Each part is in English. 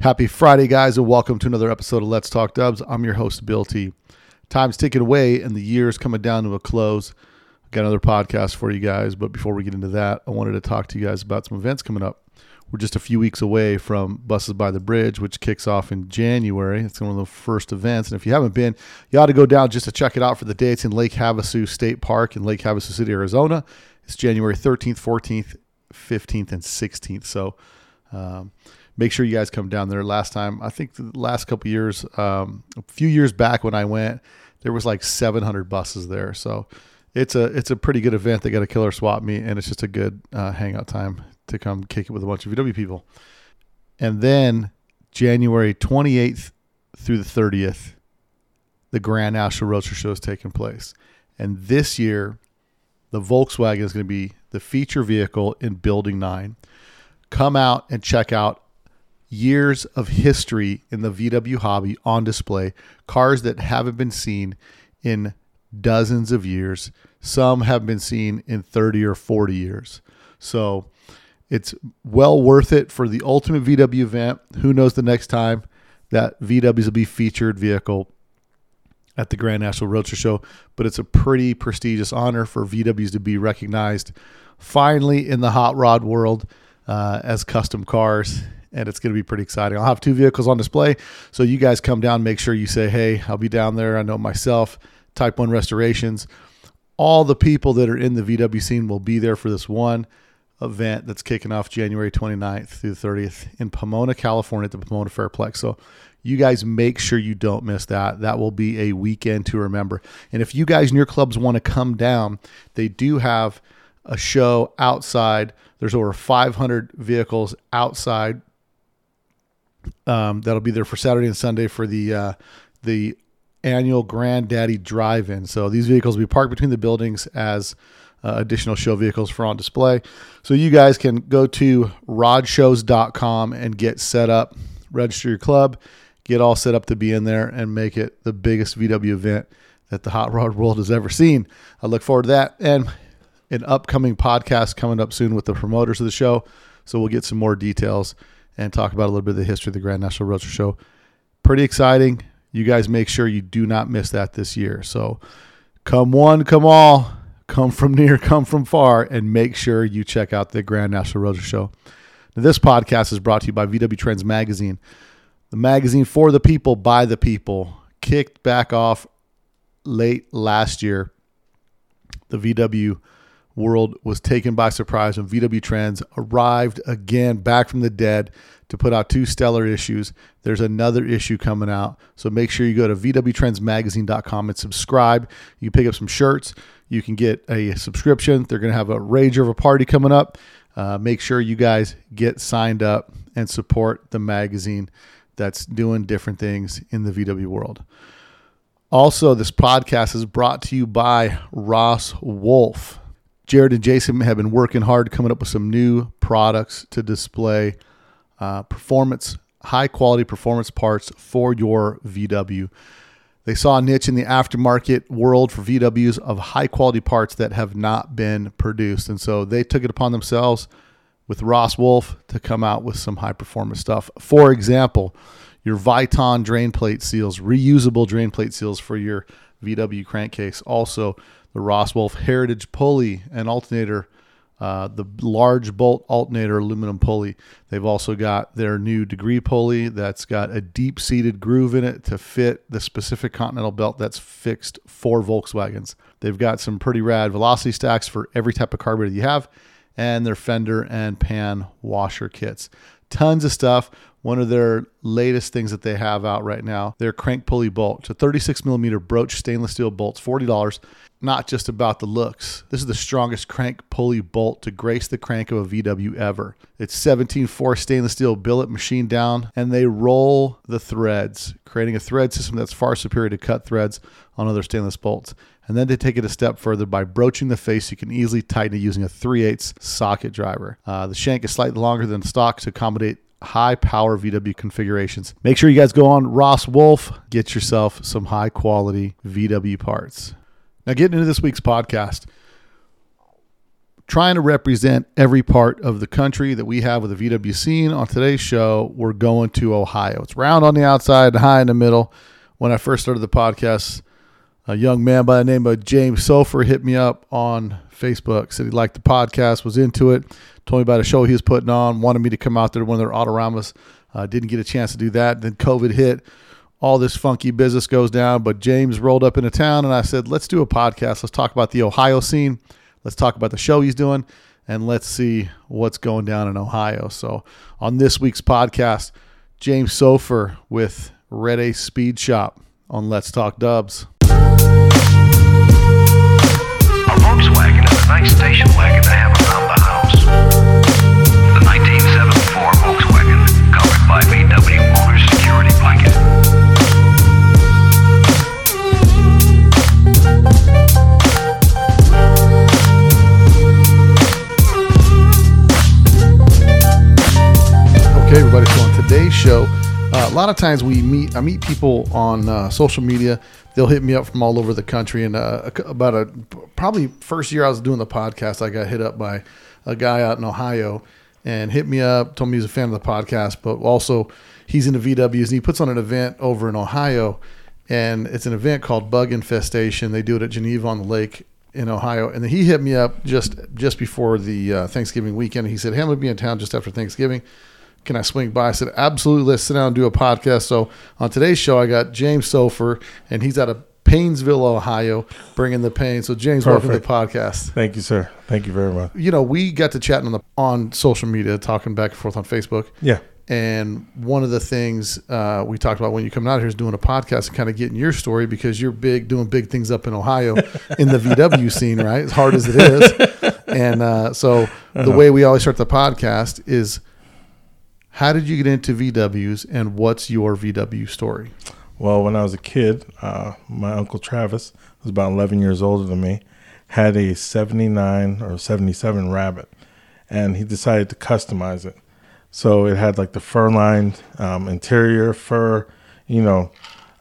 Happy Friday, guys, and welcome to another episode of Let's Talk Dubs. I'm your host, Bill T. Time's ticking away, and the year's coming down to a close. Got another podcast for you guys, but before we get into that, I wanted to talk to you guys about some events coming up. We're just a few weeks away from Buses by the Bridge, which kicks off in January. It's one of the first events, and if you haven't been, you ought to go down just to check it out for the day. It's in Lake Havasu State Park in Lake Havasu City, Arizona. It's January 13th, 14th, 15th, and 16th. So, um, make sure you guys come down there. Last time, I think the last couple years, um, a few years back when I went, there was like 700 buses there. So it's a it's a pretty good event. They got a killer swap meet, and it's just a good uh, hangout time to come kick it with a bunch of VW people. And then January 28th through the 30th, the Grand National Roadster Show is taking place. And this year, the Volkswagen is going to be the feature vehicle in Building 9. Come out and check out years of history in the VW hobby on display, cars that haven't been seen in dozens of years. Some have been seen in 30 or 40 years. So it's well worth it for the ultimate VW event. Who knows the next time that VWs will be featured vehicle at the Grand National Roadster Show, but it's a pretty prestigious honor for VWs to be recognized finally in the hot rod world uh, as custom cars and it's going to be pretty exciting. I'll have two vehicles on display, so you guys come down. Make sure you say, "Hey, I'll be down there." I know myself. Type One Restorations. All the people that are in the VW scene will be there for this one event that's kicking off January 29th through the 30th in Pomona, California at the Pomona Fairplex. So you guys make sure you don't miss that. That will be a weekend to remember. And if you guys in your clubs want to come down, they do have a show outside. There's over 500 vehicles outside um, that'll be there for Saturday and Sunday for the uh, the annual Granddaddy Drive-In. So these vehicles will be parked between the buildings as uh, additional show vehicles for on display. So you guys can go to rodshows.com and get set up, register your club, get all set up to be in there, and make it the biggest VW event that the hot rod world has ever seen. I look forward to that and an upcoming podcast coming up soon with the promoters of the show. So we'll get some more details and talk about a little bit of the history of the Grand National Roadster Show. Pretty exciting. You guys make sure you do not miss that this year. So come one, come all, come from near, come from far, and make sure you check out the Grand National Roadster Show. Now, this podcast is brought to you by VW Trends Magazine, the magazine for the people, by the people. Kicked back off late last year. The VW world was taken by surprise when VW Trends arrived again back from the dead to put out two stellar issues. There's another issue coming out. So make sure you go to VWTrendsMagazine.com and subscribe. You pick up some shirts. You can get a subscription. They're going to have a rager of a party coming up. Uh, make sure you guys get signed up and support the magazine that's doing different things in the VW world. Also, this podcast is brought to you by Ross Wolf. Jared and Jason have been working hard coming up with some new products to display uh, performance, high quality performance parts for your VW. They saw a niche in the aftermarket world for VWs of high quality parts that have not been produced. And so they took it upon themselves with Ross Wolf to come out with some high performance stuff. For example, your Viton drain plate seals, reusable drain plate seals for your VW crankcase. Also, the Ross Wolf Heritage pulley and alternator, uh, the large bolt alternator aluminum pulley. They've also got their new degree pulley that's got a deep seated groove in it to fit the specific continental belt that's fixed for Volkswagens. They've got some pretty rad velocity stacks for every type of carburetor you have, and their fender and pan washer kits. Tons of stuff one of their latest things that they have out right now. Their crank pulley bolt. It's a 36 millimeter broach stainless steel bolts, $40 not just about the looks. This is the strongest crank pulley bolt to grace the crank of a VW ever. It's 17-4 stainless steel billet machined down, and they roll the threads, creating a thread system that's far superior to cut threads on other stainless bolts. And then to take it a step further, by broaching the face, you can easily tighten it using a 3 8 socket driver. Uh, the shank is slightly longer than stock to accommodate high power VW configurations. Make sure you guys go on Ross Wolf, get yourself some high quality VW parts. Now, getting into this week's podcast, trying to represent every part of the country that we have with the VW scene. On today's show, we're going to Ohio. It's round on the outside, and high in the middle. When I first started the podcast, a young man by the name of James Sofer hit me up on Facebook, said he liked the podcast, was into it, told me about a show he was putting on, wanted me to come out there to one of their autoramas. Uh, didn't get a chance to do that. Then COVID hit. All this funky business goes down. But James rolled up into town, and I said, let's do a podcast. Let's talk about the Ohio scene. Let's talk about the show he's doing, and let's see what's going down in Ohio. So, on this week's podcast, James Sofer with Red Ace Speed Shop on Let's Talk Dubs. A nice station wagon to have around the house. The 1974 Volkswagen, covered by VW Motors security blanket. Okay, everybody. So on today's show, uh, a lot of times we meet. I meet people on uh, social media. They'll hit me up from all over the country. And uh, about a probably first year I was doing the podcast, I got hit up by a guy out in Ohio and hit me up. Told me he's a fan of the podcast, but also he's into VWs and he puts on an event over in Ohio. And it's an event called Bug Infestation. They do it at Geneva on the Lake in Ohio. And then he hit me up just just before the uh, Thanksgiving weekend. He said, "Hey, I'm gonna be in town just after Thanksgiving. Can I swing by?" I said, "Absolutely. Let's sit down and do a podcast." So on today's show, I got James Sofer, and he's out of Painesville, Ohio, bringing the pain. So James, welcome to the podcast. Thank you, sir. Thank you very much. You know, we got to chatting on the on social media, talking back and forth on Facebook. Yeah. And one of the things uh, we talked about when you come out here is doing a podcast and kind of getting your story because you're big, doing big things up in Ohio in the VW scene, right? As hard as it is. And uh, so the way we always start the podcast is how did you get into VWs and what's your VW story? Well, when I was a kid, uh, my uncle Travis was about 11 years older than me, had a 79 or 77 Rabbit, and he decided to customize it. So it had like the fur lined um, interior, fur, you know,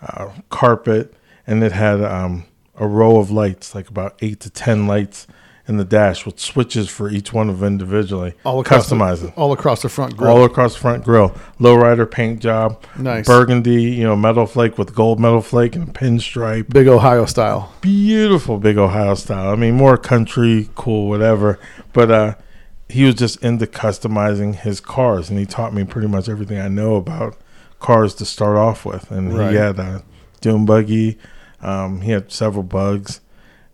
uh, carpet, and it had um, a row of lights, like about eight to 10 lights in the dash with switches for each one of them individually. All across Customize the, all across the front grill. all across the front grill. Lowrider paint job, Nice. burgundy, you know, metal flake with gold metal flake and pinstripe. Big Ohio style. Beautiful big Ohio style. I mean, more country, cool, whatever. But uh, he was just into customizing his cars, and he taught me pretty much everything I know about cars to start off with. And Right. he had a dune buggy. Um, he had several bugs,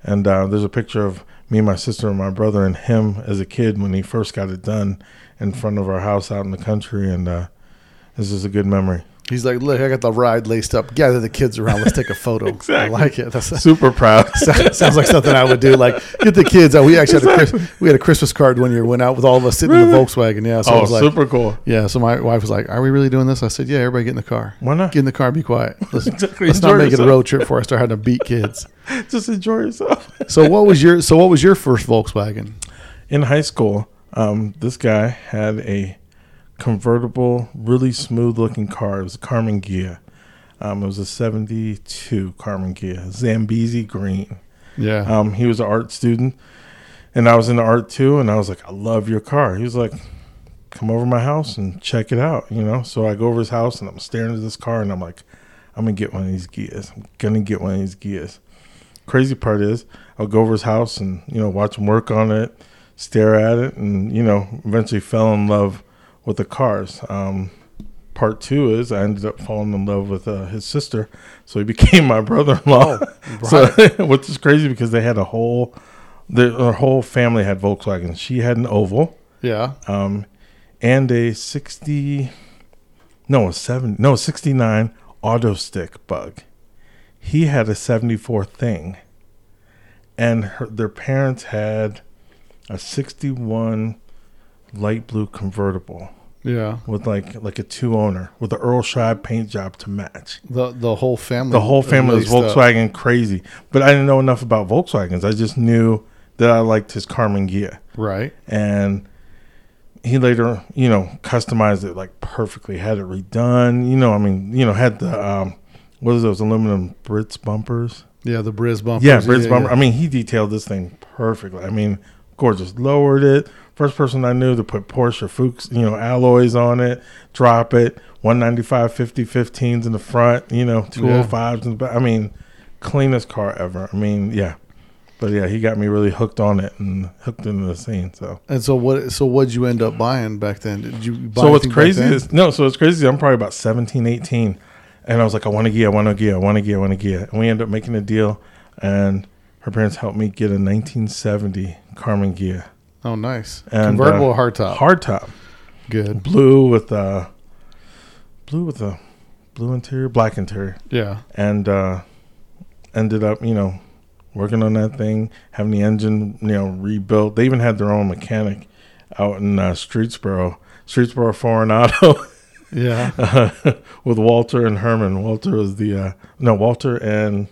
and uh, there's a picture of me, and my sister, and my brother, and him as a kid when he first got it done in front of our house out in the country. And uh, this is a good memory. He's like, look, I got the ride laced up. Gather the kids around. Let's take a photo. Exactly. I like it. That's, Super proud. Sounds like something I would do. Like get the kids out. We actually had a we had a Christmas card one year. Went out with all of us sitting in the Volkswagen. Yeah, so I oh, was like, super cool. yeah. So my wife was like, "Are we really doing this?" I said, "Yeah, everybody get in the car. Why not? Get in the car. Be quiet. Let's, Exactly. let's not make it a yourself. road trip before I start having to beat kids." Just enjoy yourself. So what was your so what was your first Volkswagen? in high school, um, this guy had a convertible, really smooth looking car. It was a Karmann Ghia. Um, it was a 72 Karmann Ghia, Zambezi green. Yeah, Um, he was an art student, and I was into art too. And I was like, I love your car. He was like, come over to my house and check it out, you know? So I go over his house and I'm staring at this car and I'm like, I'm going to get one of these Ghias. I'm going to get one of these Ghias. Crazy part is, I'll go over his house and, you know, watch him work on it, stare at it, and, you know, eventually fell in love with the cars. Um, part two is I ended up falling in love with uh, his sister, so he became my brother-in-law. So, which is crazy because they had a whole, their, their whole family had Volkswagen. She had an oval, yeah. um, and a sixty, no, a seven, no, sixty nine auto stick bug. He had a seventy four thing, and her, their parents had a sixty one light blue convertible Yeah, with like like a two owner with the Earl Scheib paint job to match. the the whole family. The whole family was laced up. Volkswagen crazy, but I didn't know enough about Volkswagens. I just knew that I liked his Karmann Ghia, right? and he later, you know, customized it like perfectly. Had it redone. You know, I mean, you know, had the um, what is those aluminum Brits bumpers? Yeah, the Briz bumpers. Yeah, Brits bumper. yeah. I mean, he detailed this thing perfectly. I mean, gorgeous. Lowered it. First person I knew to put Porsche Fuchs, you know, alloys on it, drop it, 195 50 15s in the front, you know, 205s in the back. I mean, cleanest car ever. I mean, yeah. But yeah, he got me really hooked on it and hooked into the scene. So, And so what? So what'd you end up buying back then? Did you buy so what's anything back crazy then? is no. So what's crazy I'm probably about 17, 18, and I was like, I want a Ghia, I want a Ghia, I want a Ghia, I want a Ghia, and we ended up making a deal, and her parents helped me get a 1970 Karmann Ghia oh, nice and convertible uh, hardtop. hardtop, Good. blue with uh, blue with a blue interior, black interior, Yeah. and uh, ended up, you know, working on that thing, having the engine, you know, rebuilt. They even had their own mechanic out in uh, Streetsboro, Streetsboro Foreign Auto. Yeah. with Walter and Herman. Walter was the uh, no Walter and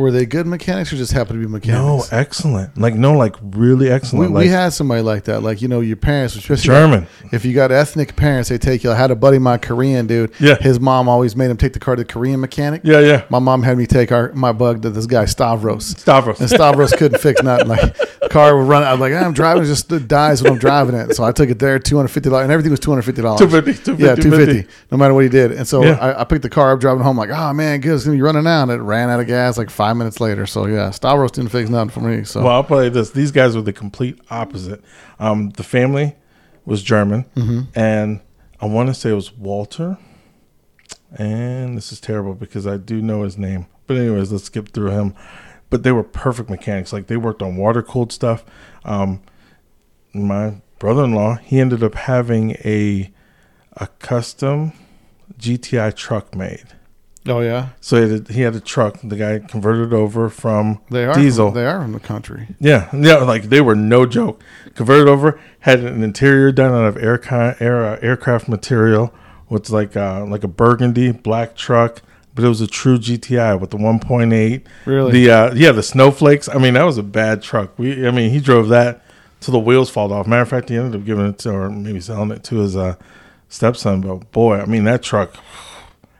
Were they good mechanics or just happened to be mechanics? no excellent like no like really excellent we like had somebody like that. Like you know, your parents, especially German. If you got ethnic parents, they take you. I had a buddy, my Korean dude. Yeah. His mom always made him take the car to the Korean mechanic. Yeah, yeah. My mom had me take our my bug to this guy Stavros. Stavros. And Stavros couldn't fix nothing. Like the car would run. I'm like, I'm driving, it just it dies when I'm driving it. So I took it there, two hundred fifty dollars, and everything was two hundred fifty dollars. 250, 250, yeah, two fifty. No matter what he did. And so Yeah. I, I picked the car up, driving home, like, oh man, good, it's gonna be running out. And it ran out of gas like five minutes later. So yeah, Stavros didn't fix nothing for me. So Well, I'll play this. These guys were the complete opposite. Um, the family was German, Mm-hmm. and I want to say it was Walter. And this is terrible because I do know his name. But anyways, let's skip through him. But they were perfect mechanics. Like they worked on water cooled stuff. Um, my brother-in-law, he ended up having a a custom GTI truck made. Oh yeah, So he had, a, he had a truck. The guy converted over from they are diesel. They are from the country. Yeah, yeah, like they were no joke. Converted over, had an interior done out of air, air uh, aircraft material, with like uh, like a burgundy black truck, but it was a true GTI with the 1.8. Really? The uh, yeah, the snowflakes. I mean, that was a bad truck. We, I mean, he drove that till the wheels fall off. Matter of fact, he ended up giving it to, or maybe selling it to his uh, stepson. But boy, I mean, that truck.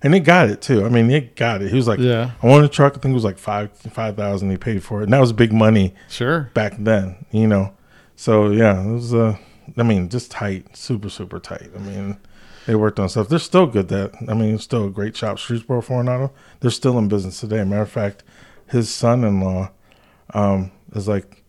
And he got it too. I mean, he got it. He was like, Yeah. I wanted a truck. I think it was like five five thousand. He paid for it, and that was big money Sure. back then, you know. So yeah, it was uh I mean, just tight, super, super tight. I mean, they worked on stuff. They're still good that I mean, it's still a great shop, Streetsboro Foreign Auto. They're still in business today. Matter of fact, his son in law um is like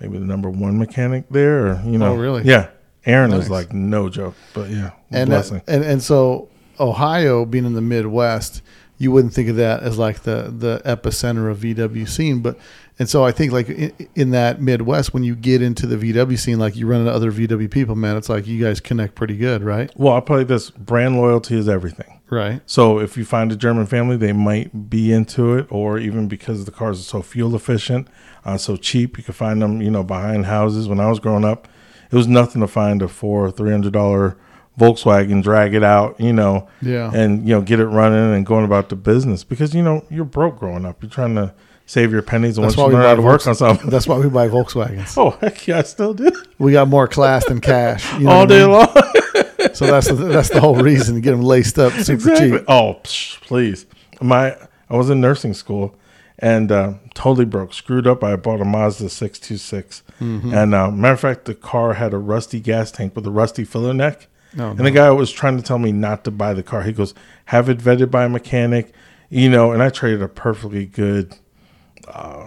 maybe the number one mechanic there or you know Oh, really? Yeah. Aaron Nice. is like no joke. But yeah, and blessing. and and so Ohio being in the Midwest, you wouldn't think of that as like the the epicenter of VW scene, but and so I think like in, in that Midwest, when you get into the VW scene, like you run into other VW people, man, it's like you guys connect pretty good, right? well, I'll play this brand loyalty is everything. Right. So if you find a German family, they might be into it, or even because the cars are so fuel efficient, uh, so cheap, you can find them, you know, behind houses. When I was growing up, it was nothing to find a four or three hundred dollar Volkswagen, drag it out, you know, Yeah. and you know, get it running and going about the business because you know you're broke growing up. You're trying to save your pennies, and That's once you learn how to work Volks- on something, That's why we buy Volkswagens. oh heck yeah, I still do We got more class than cash. You know all I day mean? long. So that's the, that's the whole reason to get them laced up super exactly. cheap. Oh, psh, please. My I was in nursing school and uh, totally broke, screwed up. I bought a Mazda six two six, Mm-hmm. and uh, matter of fact, the car had a rusty gas tank with a rusty filler neck. Oh, and the guy was trying to tell me not to buy the car. He goes, "Have it vetted by a mechanic," you know. And I traded a perfectly good uh,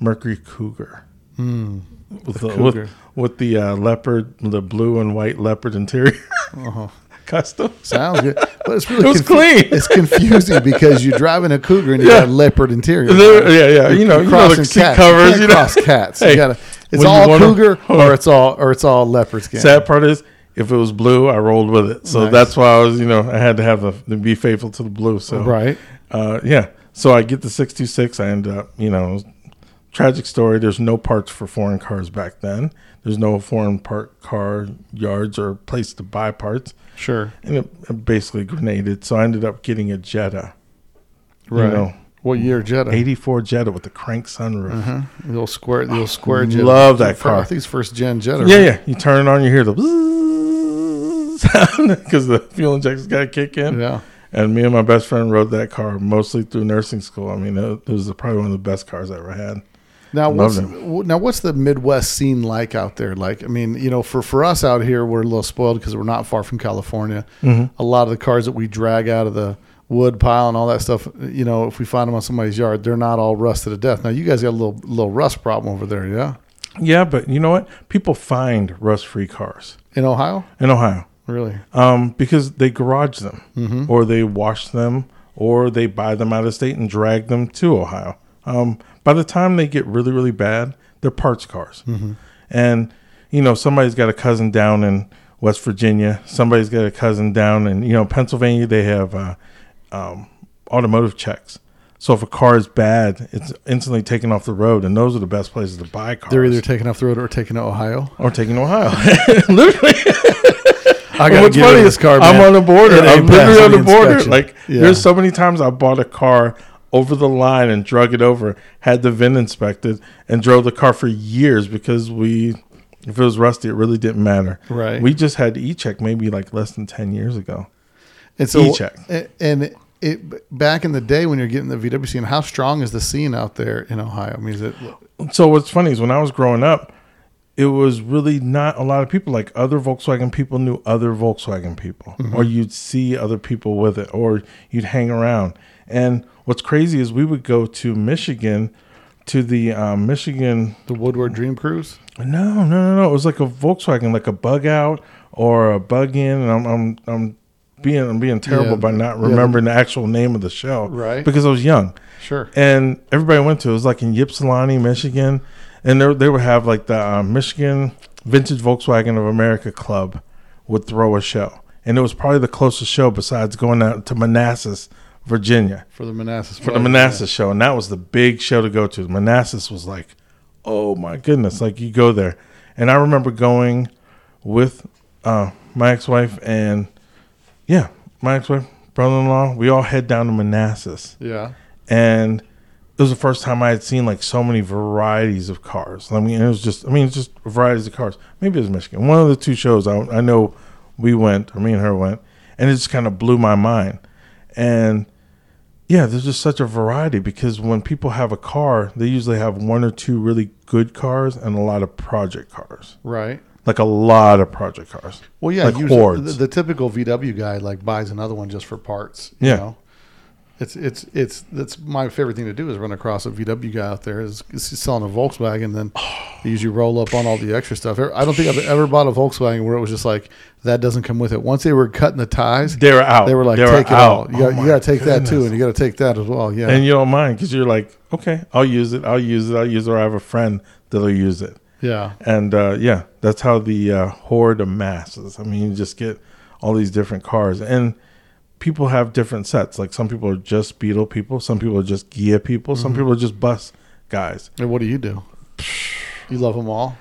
Mercury Cougar. With the. Cougar. with, with the uh, leopard, the blue and white leopard interior, Uh-huh. custom. Sounds good, but it's really It was clean. It's confusing because you're driving a Cougar and you Yeah. got a leopard interior. There- yeah, yeah. You know, you know, crossing like seat cats. covers. You, can't You know, cross cats. Hey, you gotta, it's all wanna- Cougar hold or it's all or it's all leopard skin. Sad part is, if it was blue, I rolled with it. So Nice. that's why I was, you know, I had to have the to be faithful to the blue. So Right. uh, yeah. So I get the six two six. I end up, you know, tragic story. There's no parts for foreign cars back then. There's no foreign part car yards or place to buy parts, Sure. and it, it basically grenaded. So I ended up getting a Jetta, Right. you know, what year Jetta? '84 Jetta with the crank sunroof. Uh-huh. The little square, the little square Jetta. Love that Fir- I think it's first gen Jetta. Yeah, right? yeah. You turn it on, you hear the bzzz because the fuel injector's got to kick in. Yeah. And me and my best friend rode that car mostly through nursing school. I mean, it, was probably one of the best cars I ever had. Now what's now what's the Midwest scene like out there? Like, I mean, you know, for for us out here, we're a little spoiled because we're not far from California. Mm-hmm. A lot of the cars that we drag out of the wood pile and all that stuff, you know, if we find them on somebody's yard, they're not all rusted to death. Now you guys got a little little rust problem over there, yeah, Yeah, but you know what? People find rust-free cars in Ohio, in Ohio really. um, because they garage them, Mm-hmm. or they wash them, or they buy them out of state and drag them to Ohio. Um, by the time they get really, really bad, they're parts cars. Mm-hmm. And you know, somebody's got a cousin down in West Virginia. Somebody's got a cousin down in you know Pennsylvania. They have uh, um, automotive checks. So if a car is bad, it's instantly taken off the road, and those are the best places to buy cars. They're either taken off the road or taken to Ohio. or taken to Ohio. Literally, I gotta what's funny is car. I'm on the border. It I'm literally on the the border. Like Yeah. there's so many times I bought a car over the line and drug it over, had the VIN inspected, and drove the car for years because we, if it was rusty, it really didn't matter. Right. We just had e-check maybe like less than ten years ago. And so, E-check. a- and it back in the day when you're getting the VW scene, how strong is the scene out there in Ohio? I mean, is it So what's funny is when I was growing up, it was really not a lot of people. Like other Volkswagen people knew other Volkswagen people, Mm-hmm. or you'd see other people with it, or you'd hang around. And what's crazy is we would go to Michigan, to the um, Michigan. the Woodward Dream Cruise? No, no, no, no. It was like a Volkswagen, like a bug out or a bug in. And I'm, I'm, I'm being, I'm being terrible Yeah, by not yeah. remembering the actual name of the show, Right. Because I was young Sure. and everybody went to it. It was like in Ypsilanti, Michigan, and they they would have like the um, Michigan Vintage Volkswagen of America Club would throw a show, and it was probably the closest show besides going out to Manassas, Virginia, For the Manassas. for the Manassas show, and that was the big show to go to. Manassas was like, oh my goodness, like you go there, and I remember going with uh, my ex-wife and yeah, my ex-wife, brother-in-law. We all head down to Manassas Yeah. yeah. and it was the first time I had seen like so many varieties of cars. I mean, it was just, I mean, it's just varieties of cars. Maybe it was Michigan. One of the two shows I, I know we went, or me and her went, and it just kind of blew my mind. And yeah, there's just such a variety because when people have a car, they usually have one or two really good cars and a lot of project cars, Right. like a lot of project cars. Well, yeah. Like usually hordes. the, the typical VW guy like buys another one just for parts. You Yeah. Know? It's it's it's that's my favorite thing to do is run across a VW guy out there is, is selling a Volkswagen. Then they usually roll up on all the extra stuff. I don't think I've ever bought a Volkswagen where it was just like that doesn't come with it. Once they were cutting the ties, They were out. they were like They take it out. You Oh got my you got to take that too, and you got to take that as well. Yeah. And you don't mind because you're like, okay, I'll use it. I'll use it. I'll use it. Or I have a friend that'll use it. yeah. And uh, yeah, that's how the uh, horde of masses. I mean, you just get all these different cars, and people have different sets. Like some people are just Beetle people, some people are just Ghia people, some people are just bus guys. And what do you do? You love them all.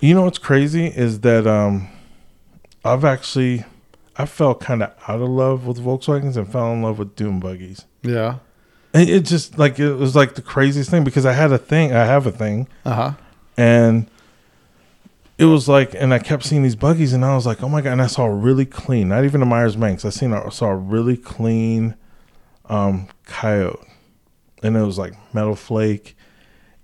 You know what's crazy is that um, I've actually I fell kind of out of love with Volkswagens and fell in love with dune buggies. Yeah. And it just like it was like the craziest thing because I had a thing, I have a thing, Uh huh. and it was like, and I kept seeing these buggies, and I was like, oh my god! And I saw a really clean, not even a Meyers Manx. I seen, I saw a really clean, um, coyote, and it was like metal flake.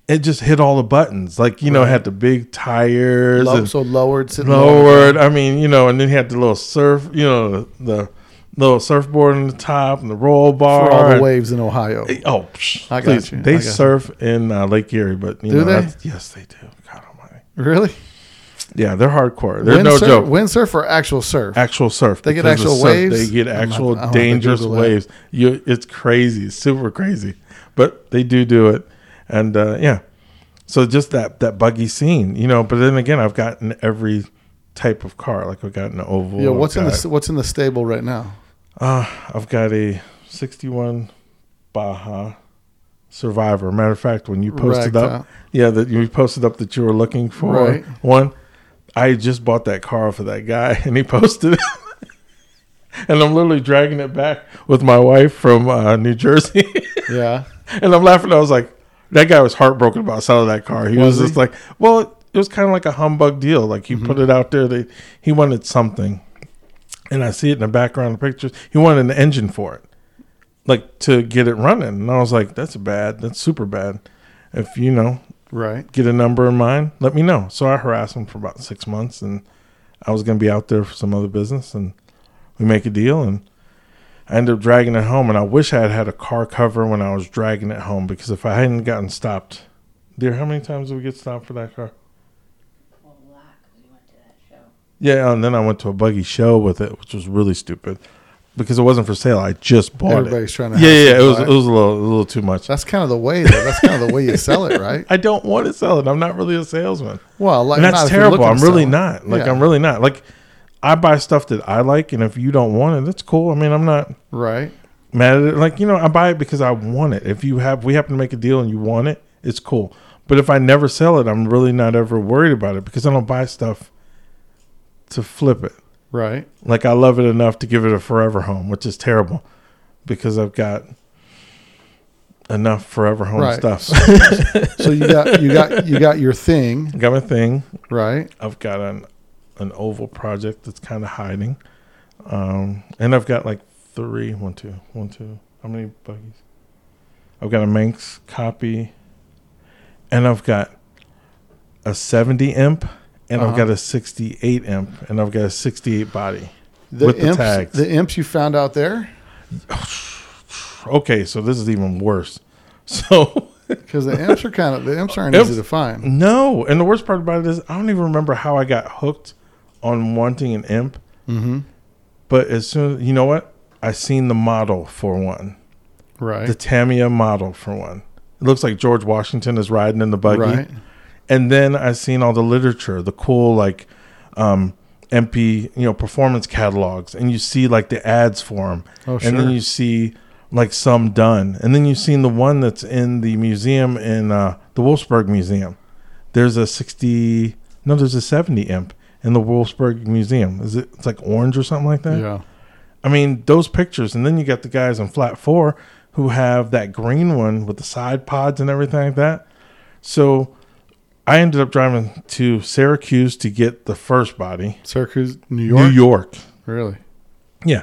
It just hit all the buttons, like you know, it had the big tires Low, so lowered, sitting lowered. I mean, you know, and then he had the little surf, you know, the, little surfboard on the top and the roll bar for all the and- waves in Ohio. Oh, psh, I got please. you. They got you. surf in uh, Lake Erie, but you Do know, they? that's- yes, they do. God Almighty. Really? Yeah, they're hardcore. They're Wind no surf, joke. Windsurf or actual surf? Actual surf. They get actual surf, waves? They get not- actual to dangerous waves. You, it's crazy, super crazy, but they do do it, and uh, yeah. So just that that buggy scene, you know. But then again, I've gotten every type of car. Like I've got an oval. yeah. What's in got- the What's in the stable right now? Uh, I've got a 61 Baja Survivor. Matter of fact, when you posted Racked up, yeah, that you posted up that you were looking for Right. one, I just bought that car for that guy, and he posted it. and I'm literally dragging it back with my wife from uh, New Jersey, Yeah. and I'm laughing. I was like, that guy was heartbroken about selling that car. He was, Was he? just like, well, it was kind of like a humbug deal. Like he Mm-hmm. put it out there. They, he wanted something and I see it in the background of pictures. He wanted an engine for it, like to get it running. And I was like, "That's bad. That's super bad." If you know, Right. get a number in mind, let me know. So I harassed him for about six months, and I was going to be out there for some other business, and we make a deal, and I ended up dragging it home. And I wish I had had a car cover when I was dragging it home because if I hadn't gotten stopped, dear, how many times did we get stopped for that car? Well, a lot we went to that show. Yeah, and then I went to a buggy show with it, which was really stupid because it wasn't for sale. I just bought Everybody's it. trying to. Yeah, yeah, it was it was a little a little too much. That's kind of the way. Though. That's kind of the way you sell it, right? I don't want to sell it. I'm not really a salesman. Well, like and that's terrible. I'm really not. Like Yeah. I'm really not. Like I buy stuff that I like, and if you don't want it, that's cool. I mean, I'm not right. mad at it. Like you know, I buy it because I want it. If you have, we happen to make a deal and you want it, it's cool. But if I never sell it, I'm really not ever worried about it because I don't buy stuff to flip it. Right. Like I love it enough to give it a forever home, which is terrible because I've got enough forever home Right. stuff. So you got you got you got your thing, got my thing. right? I've got an an oval project that's kind of hiding, um, and I've got like three, one, two, one, two. How many buggies? I've got a Manx copy, and I've got a seventy imp, and I've Uh-huh. got a sixty-eight imp, and I've got a sixty-eight body. The With the imps, tags. the imps you found out there Okay, so this is even worse. So because the imps are kind of the imps aren't Imps- easy to find. no, and the worst part about it is I don't even remember how I got hooked on wanting an imp. Mm-hmm. But as soon as you know what, I seen the model for one. Right. the Tamiya model for one. It looks like George Washington is riding in the buggy. right. And then I seen all the literature, the cool like um, EMPI, you know, performance catalogs, and you see like the ads for them, Oh, and then you see like some done, and then you've seen the one that's in the museum in uh, the Wolfsburg Museum. There's a sixty, no, there's a seventy imp in the Wolfsburg Museum. Is it? It's like orange or something like that. Yeah. I mean, those pictures, and then you got the guys on flat four who have that green one with the side pods and everything like that. So I ended up driving to Syracuse to get the first body. Syracuse, New York. New York. Really? Yeah.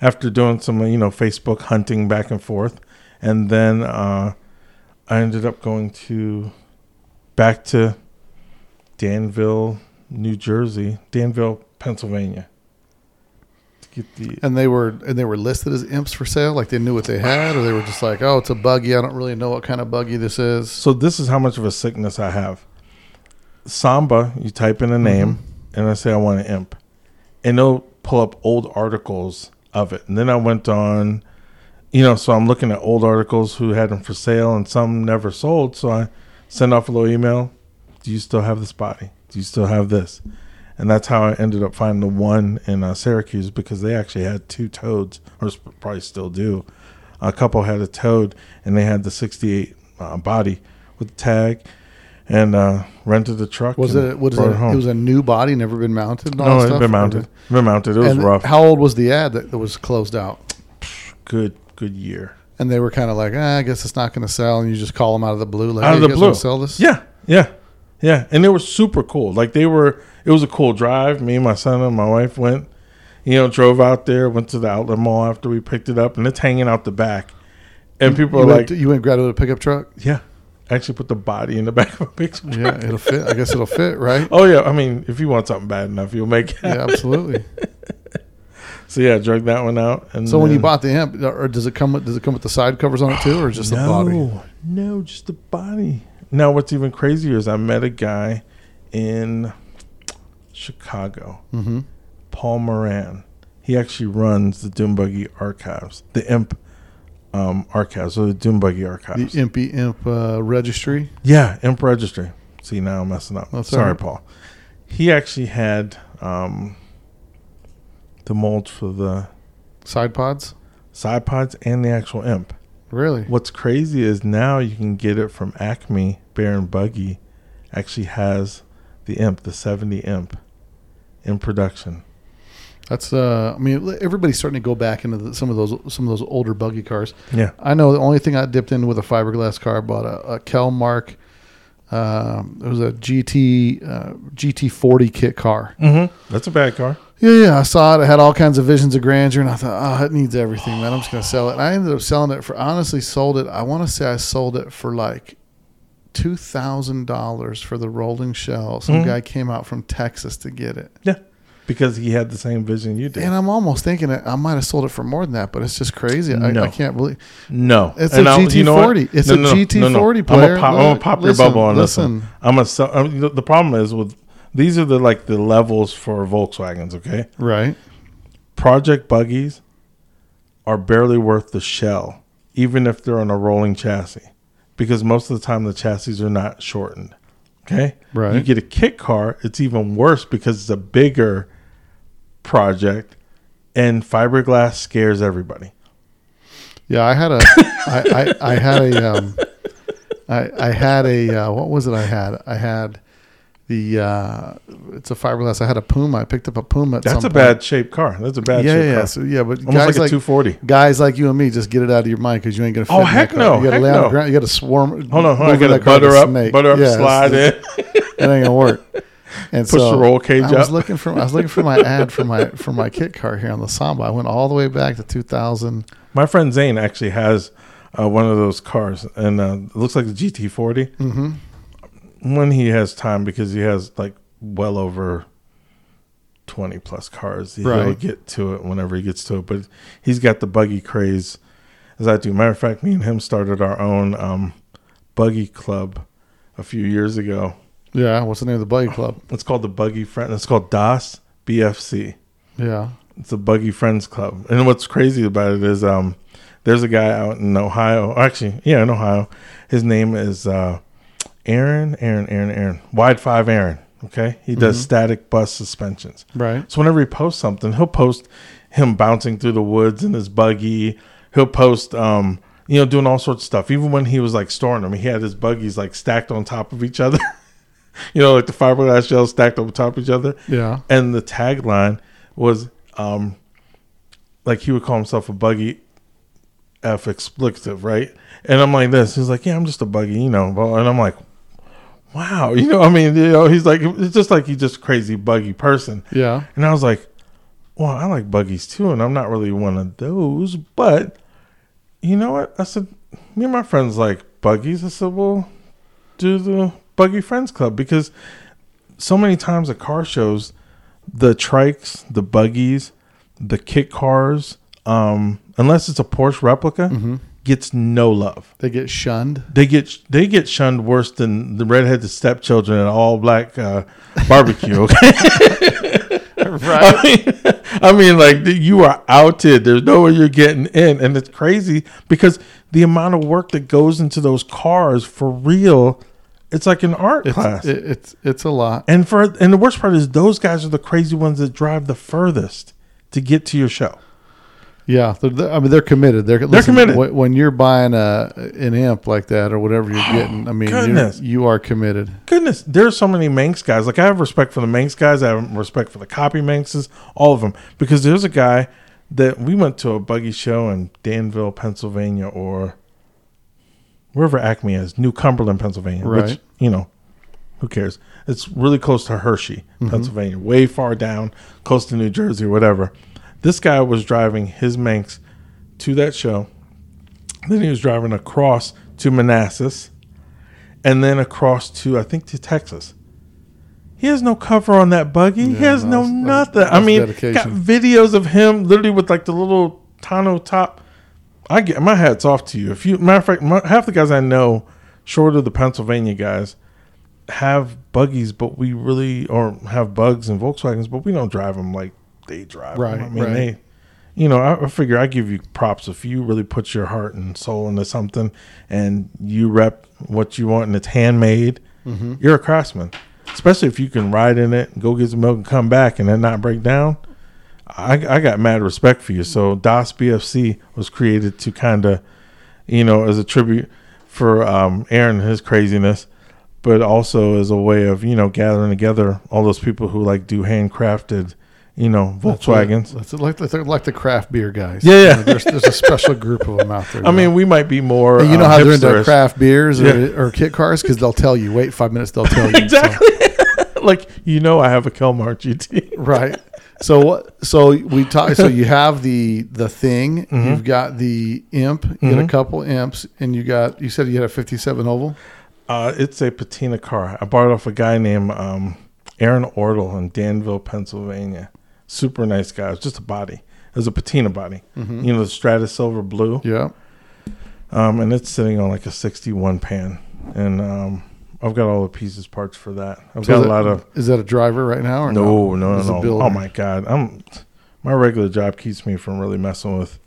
After doing some, you know, Facebook hunting back and forth. And then uh, I ended up going to back to Danville, New Jersey, Danville, Pennsylvania. To get the And they were and they were listed as imps for sale. Like they knew what they had, or they were just like, oh, it's a buggy. I don't really know what kind of buggy this is. So this is how much of a sickness I have. Samba, you type in a name, and I say I want an imp, and it'll pull up old articles of it. And then I went on, you know, so I'm looking at old articles who had them for sale, and some never sold. So I send off a little email. Do you still have this body? Do you still have this? And that's how I ended up finding the one in uh, Syracuse because they actually had two toads, or probably still do. A couple had a toad, and they had the 68 uh, body with the tag, and uh, rented the truck. Was and it? What is brought it? home. It was a new body, never been mounted. And no, it had been mounted. Been mounted. It was and rough. How old was the ad that, that was closed out? good, good year. And they were kind of like, ah, I guess it's not going to sell. And you just call them out of the blue, like, Out hey, of the blue. sell this? Yeah, yeah, yeah. And they were super cool. Like they were. It was a cool drive. Me and my son and my wife went. You know, drove out there, went to the outlet mall after we picked it up, and it's hanging out the back. And people you are like, to- you went grab it with a pickup truck. "Yeah, actually put the body in the back of a picture." Yeah, it'll fit. I guess it'll fit, right? Oh yeah, I mean, if you want something bad enough, you'll make it. Yeah, absolutely. So yeah, drug that one out. And So when you bought the imp, or does it come with does it come with the side covers on it too, or just the body? No, just the body. Now, what's even crazier is I met a guy in Chicago, Mm-hmm. Paul Moran. He actually runs the Dune Buggy Archives, the Imp um, Archives, or the Dune Buggy archives, The Impy Imp uh, registry. yeah, Imp Registry. See, now I'm messing up. That's Sorry, right. Paul. He actually had um, the molds for the Side pods. side pods and the actual Imp. Really? What's crazy is now you can get it from Acme. Bear and Buggy actually has the Imp, the 70 Imp, in production. That's uh. I mean, everybody's starting to go back into the, some of those some of those older buggy cars. Yeah. I know the only thing I dipped into with a fiberglass car, I bought a, a Kelmark. Um, it was a GT uh, GT40 kit car. Mm-hmm. That's a bad car. Yeah, yeah, I saw it. It had all kinds of visions of grandeur, and I thought, oh, it needs everything, man. I'm just gonna sell it. And I ended up selling it for. Honestly, sold it. I want to say I sold it for like two thousand dollars for the rolling shell. Some Mhm. guy came out from Texas to get it, Yeah, because he had the same vision you did. and I'm almost thinking I might have sold it for more than that, but it's just crazy. I, No. I can't believe no, it's And a I'll- GT40. you know? It's No, a no, no, GT40 no, no. I'm gonna pop, I'm gonna pop your bubble on listen. this. I'm gonna. sell- I mean, the, the problem is with these are the like the levels for Volkswagens. Okay, Right? project buggies are barely worth the shell, even if they're on a rolling chassis, because most of the time the chassis are not shortened. Okay, Right. You get a kit car, it's even worse because it's a bigger project, and fiberglass scares everybody. Yeah, I had a, I, I, I had a, um, I, I had a, uh, what was it? I had, I had the, uh, it's a fiberglass. I had a Puma. I picked up a Puma. At That's a point. bad shaped car. That's a bad yeah, shaped yeah, car. So, yeah, but Almost guys like a like, 240. guys like you and me, just get it out of your mind because you ain't gonna. Fit Oh, in that heck no, You gotta heck lay on the ground. You gotta swarm. Hold on, hold on. I got to that car butter up, snake. butter up, Yeah, it's- slide in. It ain't gonna work. And Push so the roll cage I was up. looking for. I was looking for my ad for my for my kit car here on the Samba. I went all the way back to 2000. My friend Zane actually has uh, one of those cars, and uh, it looks like the GT40. Mm-hmm. When he has time, because he has like well over 20 plus cars, he'll Right. get to it whenever he gets to it. But he's got the buggy craze, as I do. Matter of fact, me and him started our own um, buggy club a few years ago. Yeah, what's the name of the buggy club? It's called the Buggy Friend. It's called DAS BFC. Yeah, It's a Buggy Friends Club. And what's crazy about it is um there's a guy out in Ohio. Actually, yeah, in Ohio. His name is uh Aaron, Aaron, Aaron, Aaron. Wide five Aaron. Okay. He does static bus suspensions. right. So whenever he posts something, he'll post him bouncing through the woods in his buggy. He'll post um, you know, doing all sorts of stuff. Even when he was like storing them, he had his buggies like stacked on top of each other. you know, like the fiberglass shells stacked on top of each other? Yeah, and the tagline was um like he would call himself a buggy f expletive right? And i'm like this. He's like yeah i'm just a buggy you know. And i'm like wow you know i mean? You know he's like it's just like he's just a crazy buggy person. Yeah. and i was like well i like buggies too and i'm not really one of those but you know what? I said me and my friends like buggies. I said well do the buggy friends club because so many times at car shows the trikes the buggies the kit cars um unless it's a porsche replica gets no love. They get shunned. they get they get shunned worse than the redheaded stepchildren at all black uh, barbecue okay? I mean, I mean, like you are outed. There's no way you're getting in, and it's crazy because the amount of work that goes into those cars for real, it's like an art It's class. it, it's it's a lot. and for and the worst part is those guys are the crazy ones that drive the furthest to get to your show. Yeah, they're, they're- I mean they're committed. They're, They're committed. wh- When you're buying a an imp like that or whatever you're oh, getting, I mean you're, goodness. you are committed. Goodness, there's so many Manx guys. Like I have respect for the Manx guys. I have respect for the copy Manxes, all of them. Because there's a guy that we went to a buggy show in Danville, Pennsylvania, or wherever Acme is, New Cumberland, Pennsylvania. Which Right. you know, who cares? It's really close to Hershey, Pennsylvania, way far down, close to New Jersey whatever. This guy was driving his Manx to that show. Then he was driving across to Manassas and then across to I think to Texas. He has no cover on that buggy. he has no nothing. I mean, dedication. got videos of him literally with like the little tonneau top. I get my hats off to you. If you matter of fact, my, half the guys I know, short of the Pennsylvania guys, have buggies, but we really or have bugs and Volkswagens, but we don't drive them like they drive. Right, I mean, right. they you know, I, I figure I give you props if you really put your heart and soul into something and you rep what you want and it's handmade. Mm-hmm. You're a craftsman, especially if you can ride in it, go get some milk, and come back and then not break down. I, I got mad respect for you. So DOS BFC was created to kind of, you know, as a tribute for um, Aaron and his craziness, but also as a way of you know gathering together all those people who like do handcrafted, you know, Volkswagens. That's like the, like the craft beer guys. Yeah, yeah. You know, there's, there's a special group of them out there. I mean, we might be more. And you know um, how they're into craft beers or, Yeah. or kit cars because they'll tell you. Wait five minutes, they'll tell you. So- Exactly. like you know, I have a Kelmark GT. right. So what? So we talk. So you have the the thing. You've got the imp. You got a couple imps, and you got. You said you had a '57 oval. Uh, it's a patina car. I bought it off a guy named um, Aaron Ortle in Danville, Pennsylvania. Super nice guy. It was just a body. It was a patina body. You know, the Stratus Silver Blue. Yeah. Um, and it's sitting on like a 61 pan. And um, I've got all the pieces, parts for that. I've So got a that- lot of. Is that a driver right now or No, no, no. no. Oh my God. I'm. My regular job keeps me from really messing with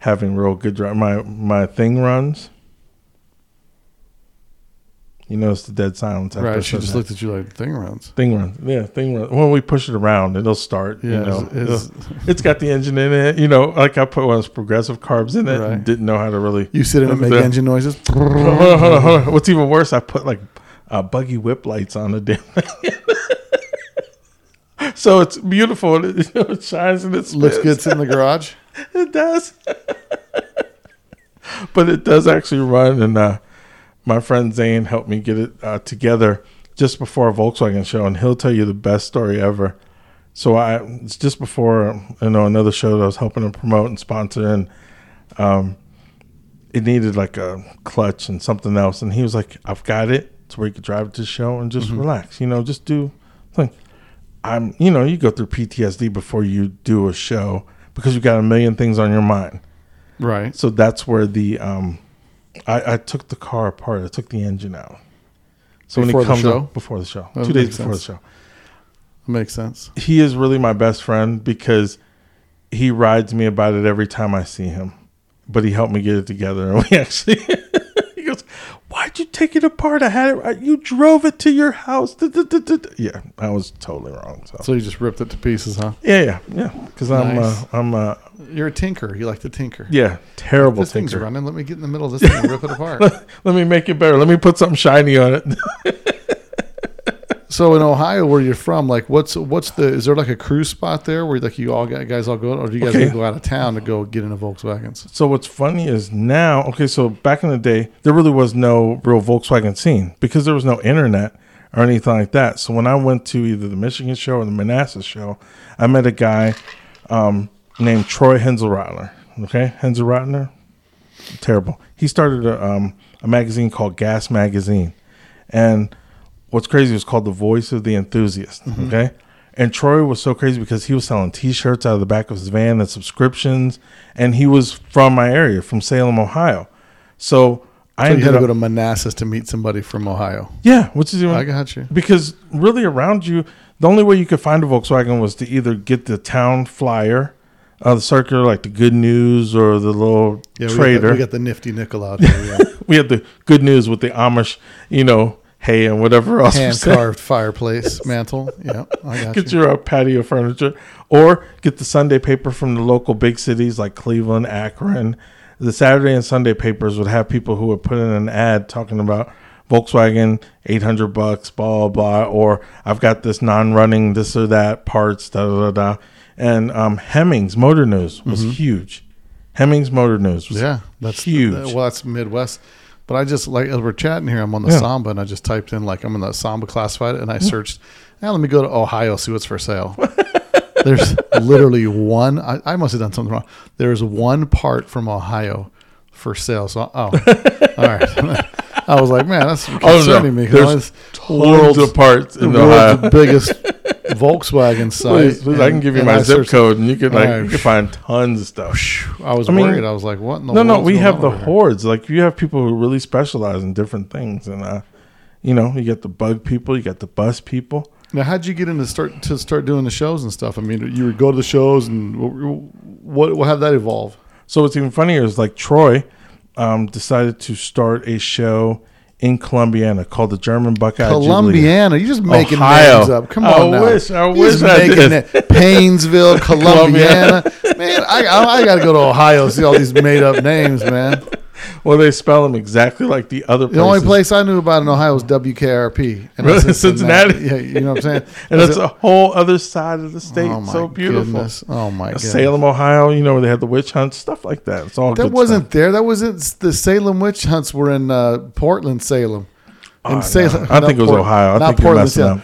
having real good drive. My my thing runs. You notice the dead silence. after Right. She just looked at you like thing runs. Thing runs. Yeah, thing runs. When we push it around, it'll start. Yeah. you know, is- is- it's got the engine in it. You know, like I put one of those progressive carbs in it Right. and didn't know how to really. you sit in and make The- engine noises. Hold on, hold on, hold on. What's even worse, I put like uh, buggy whip lights on the damn thing. so it's beautiful. It, you know, it shines and it spins. Looks good in the garage. It does. but it does actually run. And uh, my friend Zane helped me get it uh, together just before a Volkswagen show, and he'll tell you the best story ever. So I it's just before you know another show that I was helping to promote and sponsor, and um, it needed like a clutch and something else, and he was like, "I've got it. It's where you could drive to the show and just relax. You know, just do thing." I'm, you know, you go through PTSD before you do a show because you got a million things on your mind. Right. So that's where the um, I, I took the car apart. I took the engine out. So Before when he comes show? up before the show, That two days before sense. the show, Makes sense. he is really my best friend because he rides me about it every time I see him. But he helped me get it together, and we actually. "Why'd you take it apart? I had it. right. You drove it to your house." Da, da, da, da, da." Yeah, I was totally wrong. So, So you just ripped it to pieces, huh? yeah, yeah, yeah. Because I'm, Nice. uh, I'm, uh, You're a tinker. You like to tinker. yeah, terrible This thing's tinker. running. Let me get in the middle of this thing and rip it apart. Let me make it better. Let me put something shiny on it. So in Ohio, where you're from, like what's what's the is there like a cruise spot there where like you all got guys all go, or do you guys Okay. go out of town to go get into Volkswagens? So what's funny is now, okay, so back in the day, there really was no real Volkswagen scene because there was no internet or anything like that. So when I went to either the Michigan show or the Manassas show, I met a guy um, named Troy Henselratner. Okay, Henselratner, terrible. He started a, um, a magazine called Gas Magazine, and what's crazy was called The Voice of the Enthusiast. Okay. And Troy was so crazy because he was selling T-shirts out of the back of his van and subscriptions, and he was from my area, from Salem, Ohio. So I So you ended had to up, go to Manassas to meet somebody from Ohio. yeah, which is even I got you. because really around you, the only way you could find a Volkswagen was to either get the town flyer, uh, the circular like the Good News or the little Yeah, we trader. got, the, we got the nifty nickel out here. Yeah. we had the Good News with the Amish, you know, hay and whatever else. Hand carved fireplace mantle. Yeah, I got get you. your uh, patio furniture or get the sunday paper from the local big cities like cleveland akron the saturday and sunday papers would have people who would put in an ad talking about volkswagen 800 bucks blah blah blah or i've got this non-running this or that parts da da da, da. and um, hemmings motor news was huge hemmings motor news was Mm-hmm. Yeah, that's huge well, that's Midwest. But I just like as we're chatting here, I'm on the Yeah. Samba, and I just typed in like I'm in the Samba classified, and I searched. Now let me go to Ohio, see what's for sale. There's literally one. I, I must have done something wrong. There's one part from Ohio for sale. So oh, all right. I was like, man, that's Oh, no. concerning me. There's tons of parts the in world's Ohio. biggest Volkswagen site. Please, please, I can give you my I zip code, and you can like right. you can find tons of stuff. I was I mean, worried. I was like, what in the No, no, we have the hordes. Like you have people who really specialize in different things, and uh, you know, you get the bug people, you got the bus people. Now, how'd you get into start to start doing the shows and stuff? I mean, you would go to the shows, and wh- what what have that evolve? So what's even funnier is like Troy um, decided to start a show in Columbiana called the German Buckeye. Columbiana, you just making Ohio. names up. Come I on now. wish- I You wish just I making did. Painesville, Columbiana. man, I, I, I got to go to Ohio see all these made up names, man. Well, they spell them exactly like the other. The only place I knew about in Ohio was WKRP. And Really? that's Cincinnati? Yeah, you know what I'm saying? and that's a whole other side of the state. oh my so beautiful. goodness. Oh my god. Salem, Ohio. You know where they had the witch hunts, stuff like that. It's all That wasn't stuff. there. That wasn't the Salem witch hunts were in uh, Portland, Salem. In Oh, no. Salem, I not think it was Port- Ohio. I not think you're Portland, messing Salem.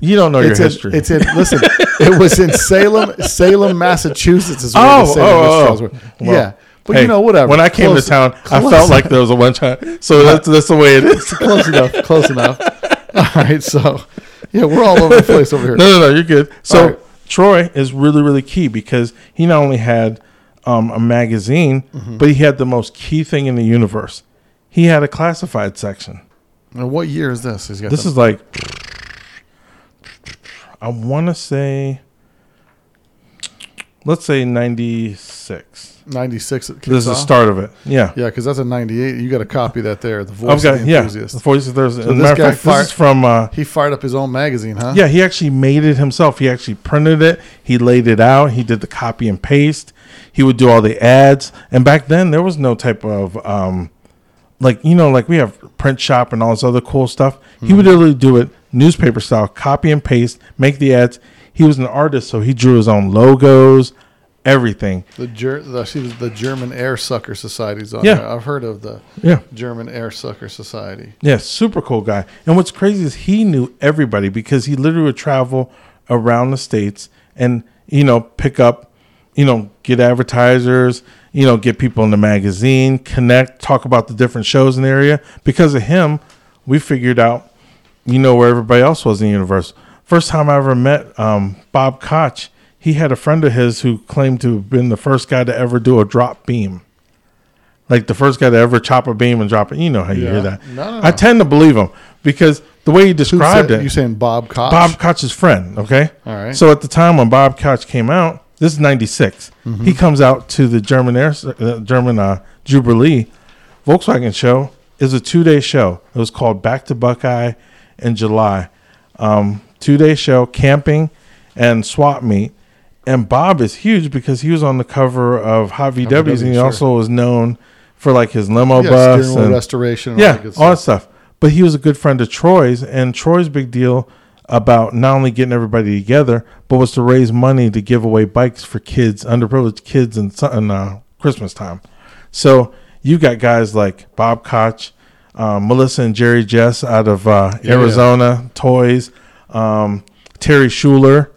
You don't know your it's in, history. It's in. Listen, it was in Salem, Salem, Massachusetts. Is where Oh, the Salem oh, oh. were. Well, yeah, But you know, whatever. When I came Close- to town, I felt like there was a one time. So that's that's the way it is. close enough. Close enough. All right. So, yeah, we're all over the place over here. No, no, no, you're good. So right. Troy is really, really key because he not only had um, a magazine, Mm-hmm. but he had the most key thing in the universe. He had a classified section. Now, what year is this? He's got This is like, I want to say, let's say 96. 96. It This is the off? start of it. Yeah. Yeah, because that's a 98. You got to copy that there. The voice I've of got, the yeah. enthusiast. The Voice of. So a this guy fact, fired- this is from, uh, He fired up his own magazine, huh? Yeah, he actually made it himself. He actually printed it. He laid it out. He did the copy and paste. He would do all the ads. And back then, there was no type of um, like you know, like we have print shop and all this other cool stuff. He would literally do it newspaper style, copy and paste, make the ads. He was an artist, so he drew his own logos, everything. The, Ger- the, was the German Air Sucker Society's on Yeah. there. I've heard of the Yeah. German Air Sucker Society. Yeah, super cool guy. And what's crazy is he knew everybody because he literally would travel around the states and you know pick up, you know, get advertisers, you know, get people in the magazine, connect, talk about the different shows in the area. Because of him, we figured out, you know, where everybody else was in the universe. First time I ever met um, Bob Koch, he had a friend of his who claimed to have been the first guy to ever do a drop beam. Like the first guy to ever chop a beam and drop it. You know how you Yeah. hear that. No, no, I tend to believe him because the way he Who described said- it. You saying Bob Koch? Bob Koch's friend, okay? All right. So at the time when Bob Koch came out, this is 96. Mm-hmm. He comes out to the German Air uh, German uh, Jubilee Volkswagen show is a 2-day show. It was called Back to Buckeye in July. Um, 2-day show camping and swap meet. And Bob is huge because he was on the cover of Hot VWs and he sure. also was known for like his limo yeah, bus and restoration. And all yeah, that all that stuff. But he was a good friend of Troy's, and Troy's big deal about not only getting everybody together, but was to raise money to give away bikes for kids, underprivileged kids, in, in uh, Christmas time. So you got guys like Bob Koch, um, Melissa and Jerry Jess out of uh, Yeah. Arizona, Toys, um, Terry Schuler,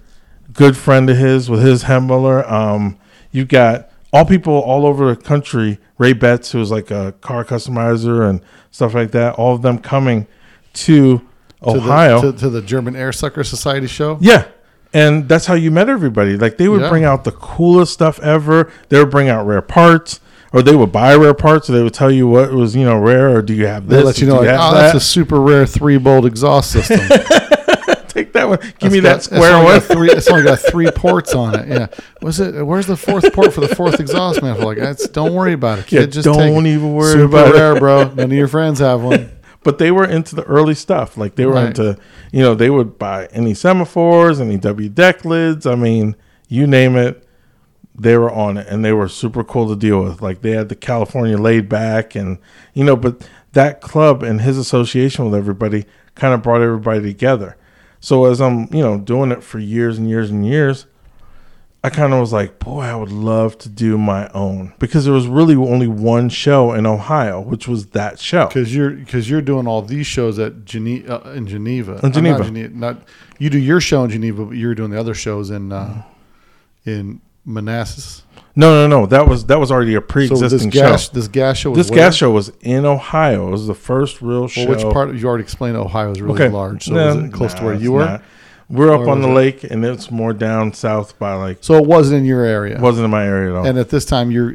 good friend of his with his Hemmler. Um, you got all people all over the country. Ray Betts, who's like a car customizer and stuff like that. All of them coming to To the- Ohio. to, to the German Air Sucker Society show. yeah. And that's how you met everybody. Like they would Yeah. bring out the coolest stuff ever. They would bring out rare parts, or they would buy rare parts. Or they would tell you what was you know rare, or do you have They this? let you know, like, have oh, that's a super rare three bolt exhaust system. That one. Give me It's that square one. three, it's only got three ports on it. Yeah. Was it? Where's the fourth port for the fourth exhaust manifold? Like, that's, don't worry about it, kid. Yeah, Just don't even worry Super about it. bro. None of your friends have one. but they were into the early stuff. Like they were Right. into, you know, they would buy any semaphores, any W deck lids. I mean, you name it, they were on it, and they were super cool to deal with. Like they had the California laid back, and you know, but that club and his association with everybody kind of brought everybody together. So as I'm, you know, doing it for years and years and years, I kind of was like, boy, I would love to do my own because there was really only one show in Ohio, which was that show. Because you're because you're doing all these shows at Gene- uh, in Geneva. In Uh, Geneva. not, Gene- not you do your show in Geneva, but you're doing the other shows in uh, Mm-hmm. in Manassas. No, no, no. That was that was already a So this pre-existing gas show. this gas show was This where? gas show was in Ohio. It was the first real show. Well, which part? You already explained. Ohio is really Okay, large. So No, was it close to where you were? not. We're up on the it- lake, and it's more down south by like. So it wasn't in your area. Wasn't in my area at all. And at this time, you're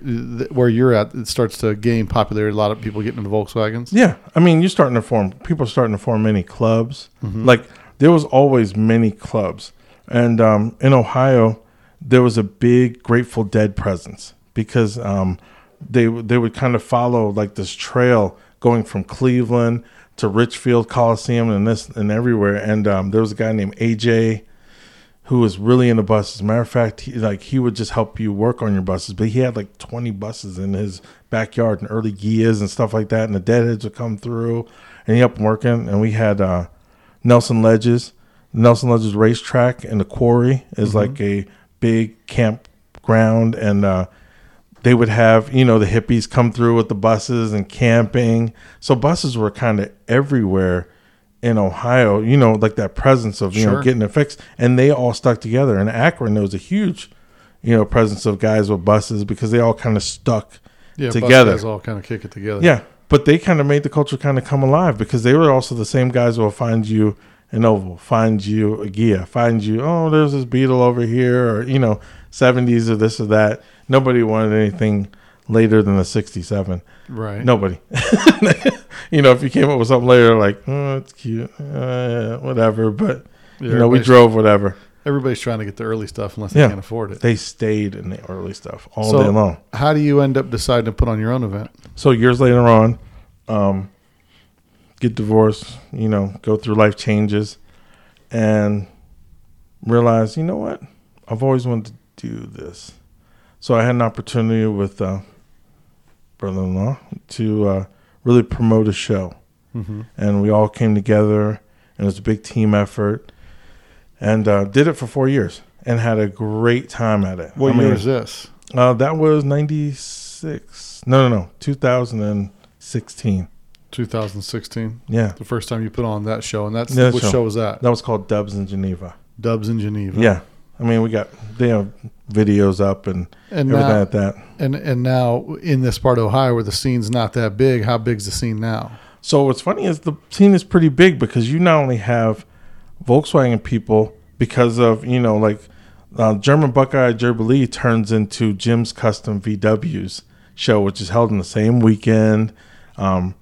where you're at. It starts to gain popularity. A lot of people getting into Volkswagens. yeah, I mean, you're starting to form. People are starting to form many clubs. Mm-hmm. Like there was always many clubs, and um, in Ohio, there was a big Grateful Dead presence because um, they they would kind of follow like this trail going from Cleveland to Richfield Coliseum and this and everywhere. And um, there was a guy named AJ who was really into buses. As a matter of fact, he, like he would just help you work on your buses, but he had like 20 buses in his backyard and early gears and stuff like that. And the deadheads would come through and he helped them working. And we had uh, Nelson Ledges, Nelson Ledges racetrack and the quarry is like a big campground. And uh, they would have, you know, the hippies come through with the buses and camping. So buses were kind of everywhere in Ohio, you know, like that presence of, you Sure. know, getting it fixed. And they all stuck together. In Akron, there was a huge, you know, presence of guys with buses because they all kind of stuck Yeah, bus guys all kind of kick it together. Yeah, but they kind of made the culture kind of come alive because they were also the same guys who will find you an oval, find you a Ghia, find you, oh, there's this Beetle over here, or, you know, 70s or this or that. Nobody wanted anything later than the 67. right. Nobody. you know, if you came up with something later, like, oh, it's cute, uh, whatever, but, Yeah, you know, we drove whatever. Everybody's trying to get the early stuff unless they Yeah. can't afford it. They stayed in the early stuff all So- day long. How do you end up deciding to put on your own event? So years later on, um, get divorced, you know, go through life changes, and realize, you know what, I've always wanted to do this. So I had an opportunity with uh, brother-in-law to uh, really promote a show, Mm-hmm. and we all came together, and it was a big team effort, and uh, did it for four years, and had a great time at it. What I year mean, is this? uh, that was 96. No, no, no. 2016. 2016. Yeah. The first time you put on that show, and that's what show. show was that? That was called Dubs in Geneva. Dubs in Geneva. Yeah. I mean, we got, they have videos up and and everything now, like that. and and now in this part of Ohio where the scene's not that big, how big's the scene now? So what's funny is the scene is pretty big because you not only have Volkswagen people because of, you know, like uh, German Buckeye Jubilee turns into Jim's Custom VW's show, which is held in the same weekend. Um,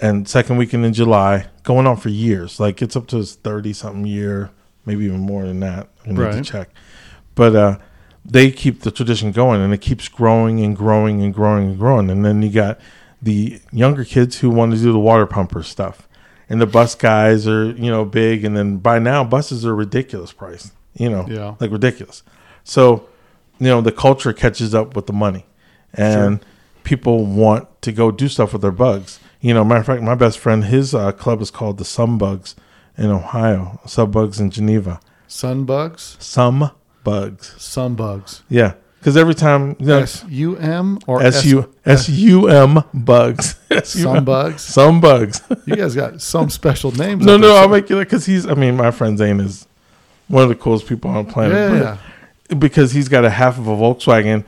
and second weekend in July, going on for years. Like it's up to his thirty something year, maybe even more than that. I need to check. But uh, they keep the tradition going, and it keeps growing and growing and growing and growing. And then you got the younger kids who want to do the water pumper stuff, and the bus guys are you know big. And then by now, buses are ridiculous price. You know, Yeah. like ridiculous. So, you know, the culture catches up with the money, and people want to go do stuff with their bugs. You know, matter of fact, my best friend, his uh, club is called the Some Bugs in Ohio, Sub Bugs in Geneva. Sun bugs, Some Bugs, sun bugs. yeah. Because every time, you know, S U M or S U S U M bugs, Some bugs. some bugs. You guys got some special names. no, no. I'll make you because he's. I mean, my friend Zane is one of the coolest people on the planet. Yeah, because he's got a half of a Volkswagen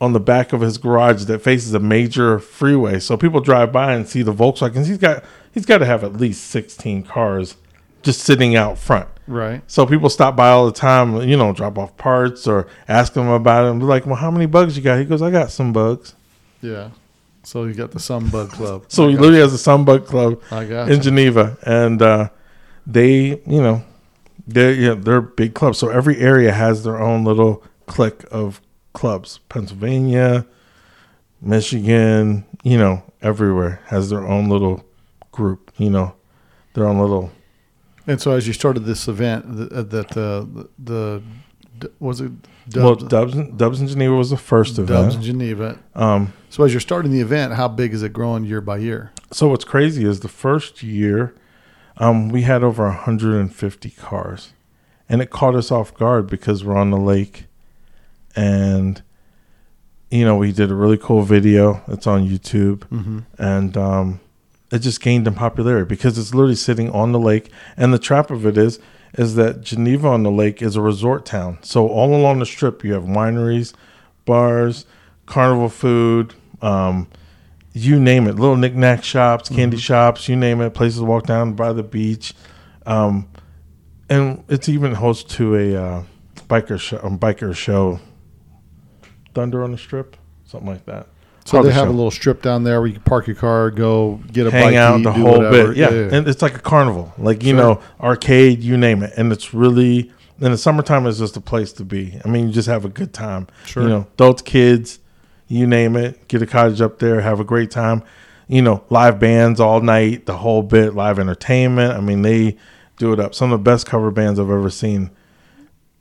on the back of his garage that faces a major freeway. So people drive by and see the Volkswagens. He's got he's got to have at least sixteen cars just sitting out front. right. So people stop by all the time, you know, drop off parts or ask him about it. And be like, "Well, how many bugs you got?" He goes, "I got some bugs." Yeah. So you got the Sun Bug Club. So I he literally has a sun bug club in you. Geneva, and uh, they, you know, they're yeah, they're big clubs. So every area has their own little clique of clubs. Pennsylvania, Michigan, you know, everywhere has their own little group. You know, their own little. And so as you started this event, uh, that the the, the was it well, Dubs, Dubs, in- Dubs Geneva was the first Dubs event. in Geneva. Um, So as you're starting the event, how big is it growing year by year? so what's crazy is the first year, um, we had over 150 cars, and it caught us off guard because we're on the lake, and you know we did a really cool video. It's on YouTube, Mm-hmm. and um, it just gained in popularity because it's literally sitting on the lake. And the trap of it is, is that Geneva on the lake is a resort town. So all along the strip, you have wineries, bars, carnival food, um, you name it, little knickknack shops, candy shops, you name it, places to walk down by the beach. Um, and it's even host to a uh, biker show, um, biker show, Thunder on the Strip, something like that. So Called they the have show a little strip down there where you can park your car, go get a hang bite, out eat, the do whole whatever. bit. Yeah. and it's like a carnival, like you Sure. know, arcade, you name it, and it's really in the summertime is just a place to be. I mean, you just have a good time. Sure. You know, adults, kids, you name it. Get a cottage up there, have a great time. You know, live bands all night, the whole bit, live entertainment. I mean, they do it up. Some of the best cover bands I've ever seen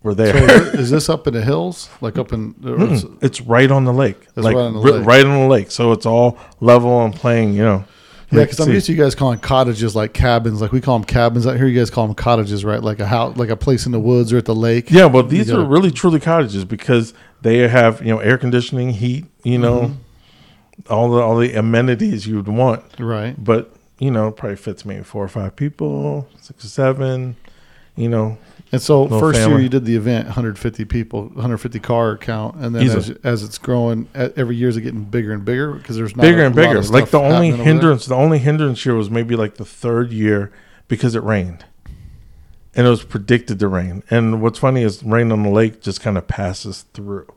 were there. So is this up in the hills, like up in? Mm-mm. it's right on the lake, It's like right on the lake. right on the lake. So it's all level and playing. You know, Yeah, because I'm used to you guys calling cottages like cabins, like we call them cabins out here. You guys call them cottages, right? Like a house, like a place in the woods or at the lake. Yeah, well, these gotta- are really truly cottages because they have you know air conditioning, heat, you know, Mm-hmm. all the all the amenities you would want. Right. But you know, probably fits maybe four or five people, six or seven. You know, And so first year you did the event, 150 people, 150 car count, and then as, as it's growing, every year is it getting bigger and bigger because there's not bigger and bigger. Like the only happening over there? hindrance, the only hindrance year was maybe like the third year because it rained, and it was predicted to rain. And what's funny is rain on the lake just kind of passes through.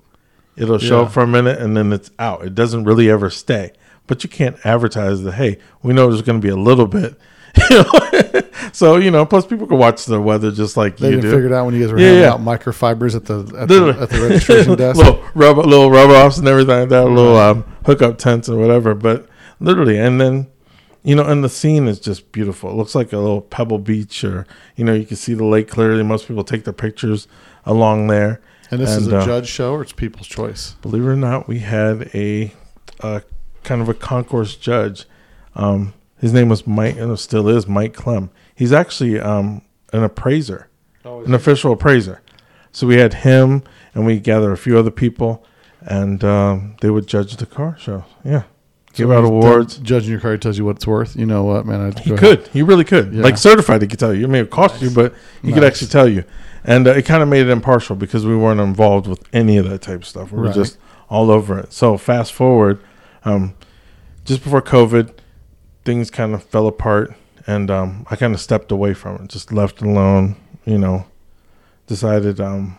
It'll show Yeah. up for a minute and then it's out. It doesn't really ever stay. But you can't advertise that. Hey, we know there's going to be a little bit. So you know, plus people can watch the weather just like They you even do. figured out when you guys were Yeah, handing yeah. out microfibers at the at the, at the registration desk. little rub, little rub offs and everything like that, little um, hookup tents and whatever. But literally, and then you know, and the scene is just beautiful. It looks like a little pebble beach, or you know, you can see the lake clearly. Most people take their pictures along there. and this is a uh, judge show or it's people's choice. Believe it or not, we had a, a kind of a concours judge. Um, his name was Mike, and still is Mike Clem. He's actually um, an appraiser, an official appraiser. So we had him, and we gathered a few other people, and um, they would judge the car show. Yeah, give So out awards. Judging your car tells you what it's worth. You know what, man? I'd He could. ahead. He really could. Yeah. Like certified, he could tell you. It may have cost you, but he could actually tell you. And uh, it kind of made it impartial because we weren't involved with any of that type of stuff. We were Right. just all over it. So fast forward, um, just before COVID, things kind of fell apart, and um, I kind of stepped away from it. Just left it alone. You know, decided um,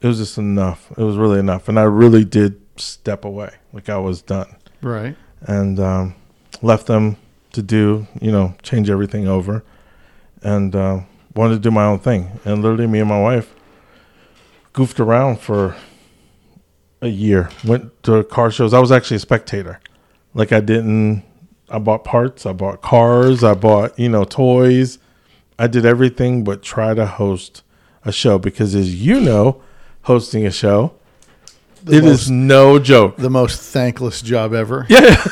it was just enough. It was really enough, and I really did step away. Like I was done Right. and um, left them to do, you know, change everything over, and uh, wanted to do my own thing. And literally, me and my wife goofed around for a year. Went to car shows. I was actually a spectator. Like I didn't. I bought parts. I bought cars. I bought you know toys. I did everything but try to host a show because, as you know, hosting a show. The it is most- no joke. the most thankless job ever. Yeah.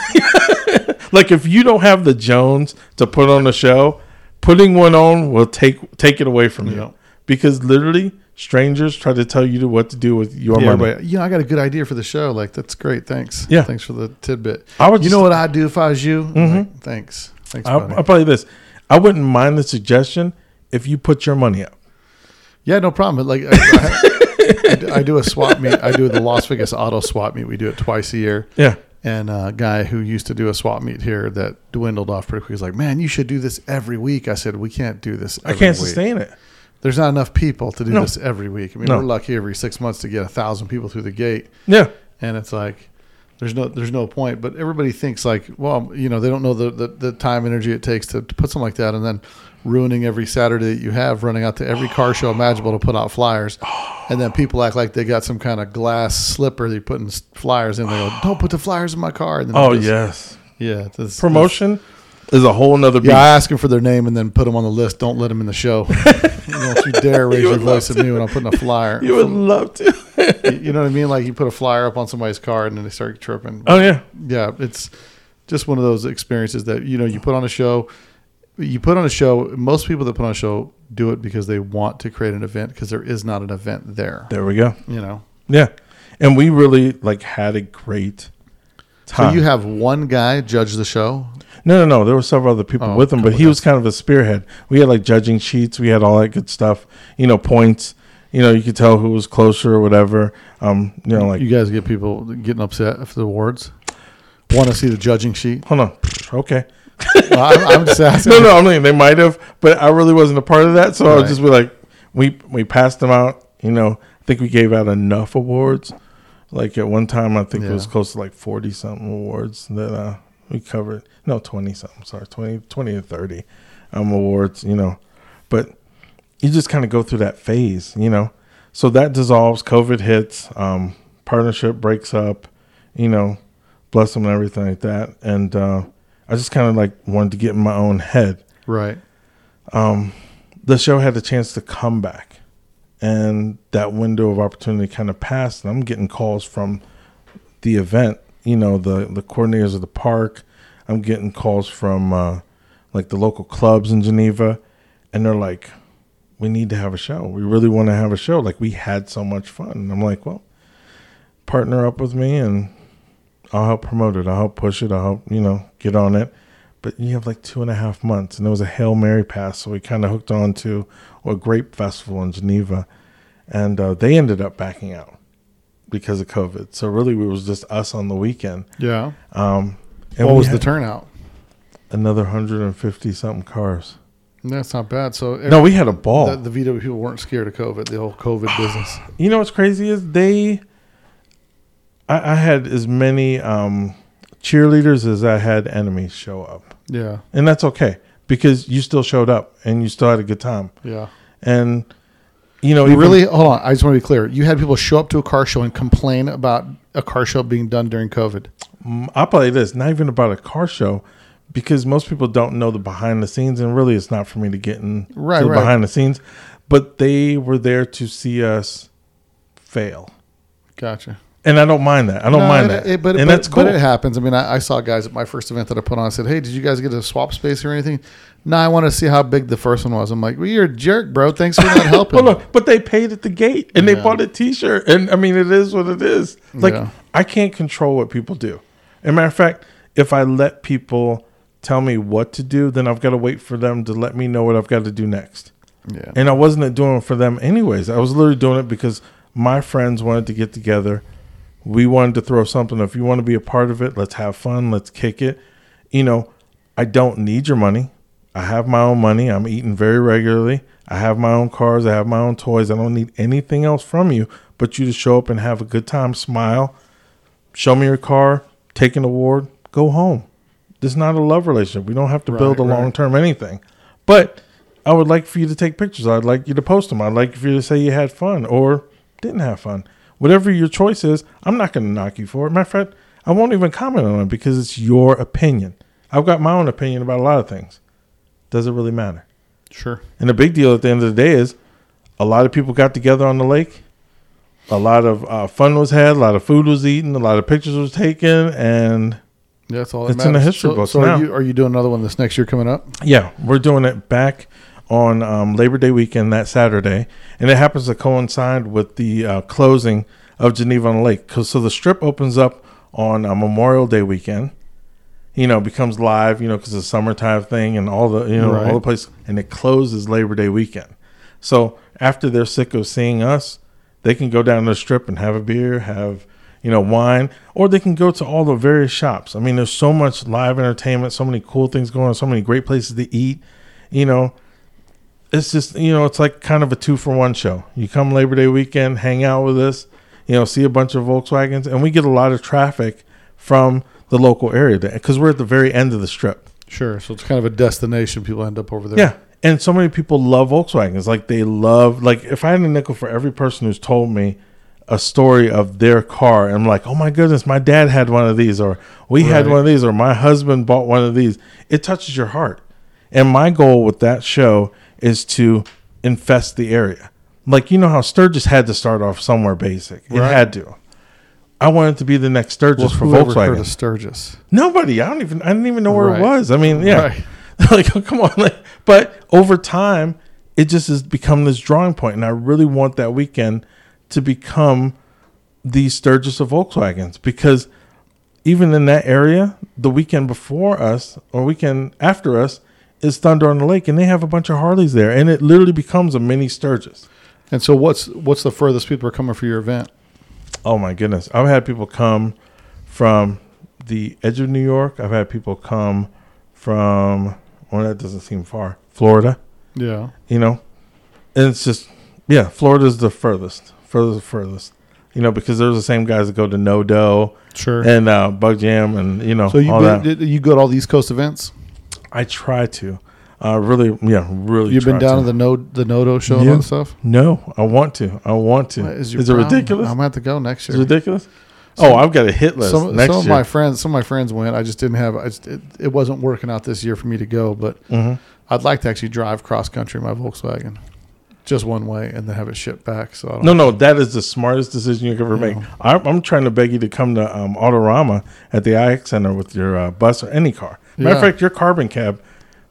like if you don't have the Jones to put on a show, putting one on will take take it away from Yeah. you. Because literally strangers try to tell you to what to do with your Yeah, money. but you know, I got a good idea for the show. Like, that's great. Thanks. Yeah. Thanks for the tidbit. I would you know what I'd do if I was you? Mhm. Like, thanks. Thanks, I'll, buddy. I'll you this. I wouldn't mind the suggestion if you put your money up. yeah, no problem. Like, I, I, I do a swap meet. I do the Las Vegas Auto Swap Meet. We do it twice a year. Yeah. And a guy who used to do a swap meet here that dwindled off pretty quick. He's like, "Man, you should do this every week." I said, "We can't do this. I can't week. sustain it. There's not enough people to do No. this every week. I mean, No. we're lucky every six months to get a thousand people through the gate, Yeah. and it's like there's no there's no point. But everybody thinks like, well, you know, they don't know the the, the time energy it takes to, to put something like that, and then ruining every Saturday that you have, running out to every car show imaginable to put out flyers, and then people act like they got some kind of glass slipper they put in flyers in. They go, don't put the flyers in my car. And then Oh just- yes. yeah. this- Promotion is a whole nother beast. yeah, I ask them for their name and then put them on the list. Don't let them in the show. Don't you dare raise You your voice at me when I'm putting a flyer. you would love to. You know what I mean? Like you put a flyer up on somebody's car and then they start tripping. oh yeah. Yeah, it's just one of those experiences that you know you put on a show. You put on a show. Most people that put on a show do it because they want to create an event because there is not an event there. There we go. You know, Yeah. And we really like had a great so time. you have one guy judge the show. No, no, no. There were several other people Oh, with him, but he was kind of a spearhead. We had like judging sheets. We had all that good stuff. You know, points. You know, you could tell who was closer or whatever. Um, you know, like you guys get people getting upset after the awards. Want to see the judging sheet? hold on. Okay. Well, I'm, I'm just asking. No, no. I mean, they might have, but I really wasn't a part of that. So I'll just be like, we we passed them out. You know, I think we gave out enough awards. Like at one time, I think it was close to like forty something awards that uh, we covered. No, twenty something. Sorry, 20, 20 to thirty um, awards. You know, but you just kind of go through that phase. You know, so that dissolves. COVID hits. Um, partnership breaks up. You know, bless them and everything like that. And uh, I just kind of like wanted to get in my own head Right. the show had a chance to come back and that window of opportunity kind of passed and i'm getting calls from the event you know the the coordinators of the park. I'm getting calls from uh, like the local clubs in geneva and they're like we need to have a show. We really want to have a show. Like we had so much fun. And i'm like well partner up with me and i'll help promote it. I'll help push it. I'll help you know get on it. But you have like two and a half months, and it was a hail mary pass, so we kind of hooked on to a grape festival in Geneva, and uh, they ended up backing out because of COVID. So really, it was just us on the weekend. Yeah. Um, and what was the turnout? Another hundred and fifty something cars. That's not bad. So No, we had a ball. the, the VW people weren't scared of COVID. The whole COVID business. you know what's crazy is they I, I had as many um cheerleaders as I had enemies show up. Yeah. And that's okay because you still showed up and you still had a good time. Yeah. And you know, You even- really hold on. I just want to be clear. You had people show up to a car show and complain about a car show being done during COVID. Mm, I'll play this, not even about a car show, because most people don't know the behind the scenes, and really, it's not for me to get in Right, to the right. behind the scenes. But they were there to see us fail, Gotcha. And I don't mind that. I don't No, mind it- that, it- but, and but, that's cool. but it happens. I mean, I, I saw guys at my first event that I put on. I said, "Hey, did you guys get a swap space or anything?" No, I want to see how big the first one was. I'm like, "Well, you're a jerk, bro. Thanks for not helping." Hold on, but they paid at the gate and they bought a T-shirt, and I mean, it is what it is. Like Yeah. I can't control what people do. As a matter of fact, if I let people tell me what to do, then I've got to wait for them to let me know what I've got to do next. Yeah. And I wasn't doing it for them anyways. I was literally doing it because my friends wanted to get together. We wanted to throw something. If you want to be a part of it, let's have fun. Let's kick it. You know, I don't need your money. I have my own money. I'm eating very regularly. I have my own cars. I have my own toys. I don't need anything else from you but you to show up and have a good time, smile, show me your car, take an award, go home. This is not a love relationship. We don't have to build a Right, right. long term anything. But I would like for you to take pictures. I'd like you to post them. I'd like for you to say you had fun or didn't have fun. Whatever your choice is, I'm not going to knock you for it. Matter of fact, I won't even comment on it because it's your opinion. I've got my own opinion about a lot of things. Does it really matter? Sure. And the big deal at the end of the day is a lot of people got together on the lake. A lot of uh, fun was had. A lot of food was eaten. A lot of pictures was taken. And Yeah, that's all. That It's in the history so, books So now. are you are you doing another one this next year coming up? yeah, we're doing it back on um, Labor Day weekend that Saturday. And it happens to coincide with the uh, closing of Geneva on the Lake. 'Cause- so the strip opens up on uh, Memorial Day weekend. You know, becomes live, you know, because it's a summertime thing and all the, you know, Right. all the place. And it closes Labor Day weekend. So after they're sick of seeing us, they can go down to the strip and have a beer, have you know wine, or they can go to all the various shops. I mean, there's so much live entertainment, so many cool things going on, so many great places to eat. You know, it's just you know it's like kind of a two for one show. You come Labor Day weekend, hang out with us, you know, see a bunch of Volkswagens, and we get a lot of traffic from the local area because we're at the very end of the strip. Sure. So it's kind of a destination. People end up over there. Yeah. And so many people love Volkswagens. Like they love like if I had a nickel for every person who's told me a story of their car and I'm like, "Oh my goodness, my dad had one of these or we had one of these or my husband bought one of these." It touches your heart. And my goal with that show is to infest the area. Like you know how Sturgis had to start off somewhere basic. It Right. had to. I wanted to be the next Sturgis for whoever heard Volkswagen. of Sturgis? Nobody. I don't even. I didn't even know where Right. it was. I mean, yeah. Right. like, oh, come on. Like, but over time, it just has become this drawing point, and I really want that weekend to become the Sturgis of Volkswagens because even in that area, the weekend before us or weekend after us is Thunder on the Lake, and they have a bunch of Harleys there, and it literally becomes a mini Sturgis. And so what's what's the furthest people are coming for your event? Oh my goodness. I've had people come from the edge of New York. I've had people come from well that doesn't seem far. Florida, Yeah. you know. And it's just yeah, Florida's the furthest. Furthest furthest. You know, because there's the same guys that go to No Dough Sure. and uh Bug Jam and you know so you all been, that. did, you go to all the East Coast events? I try to. Uh really yeah, really You've been down to to the no the Nodo show and Yeah. that stuff. No, I want to. I want to. What Is, your it ridiculous? I'm gonna have to go next Is year. it ridiculous? oh, I've got a hit list Some, some of my friends, some of my friends went. I just didn't have. I just, it, it wasn't working out this year for me to go. But Mhm. I'd like to actually drive cross country in my Volkswagen, just one way, and then have it shipped back. So I don't No, no, that is the smartest decision you could ever make. Yeah. I'm, I'm trying to beg you to come to um, Autorama at the IX Center with your uh, bus or any car. Matter of Yeah. fact, your carbon cab.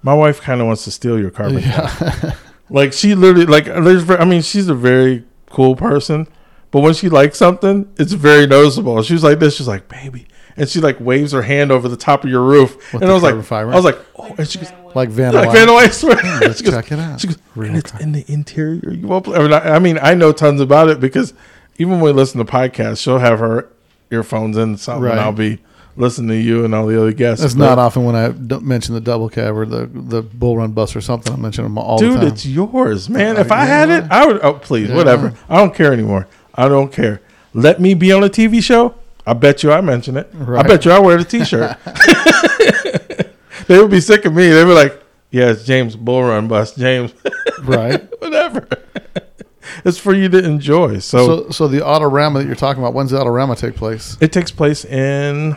My wife kind of wants to steal your carbon cab. Yeah. Like she literally, like there's. I mean, she's a very cool person, but when she likes something, it's very noticeable. She was like this. She's like, baby, and she like waves her hand over the top of your roof, With and I was like, fiber? I was like, oh, and she goes, Like Van like. Van I hmm, swear. let's goes- check it out. She goes, and it's in the interior. You won't. believe-" I mean, I, I mean, I know tons about it because even when we listen to podcasts, she'll have her earphones in something, Right. and I'll be listening to you and all the other guests. It's not often when I mention the double cab or the the bull run bus or something. I mention them all the dude, time. it's yours, man. Uh, if I yeah. had it, I would. Oh, please, Yeah. whatever. I don't care anymore. I don't care. Let me be on a TV show. I bet you I mention it. Right. I bet you I wear the T-shirt. they would be sick of me. They'd be like, "Yeah, it's James Bull Run Bus, James, right. whatever." it's for you to enjoy. So, So so the Autorama that you're talking about, when's the Autorama take place? it takes place in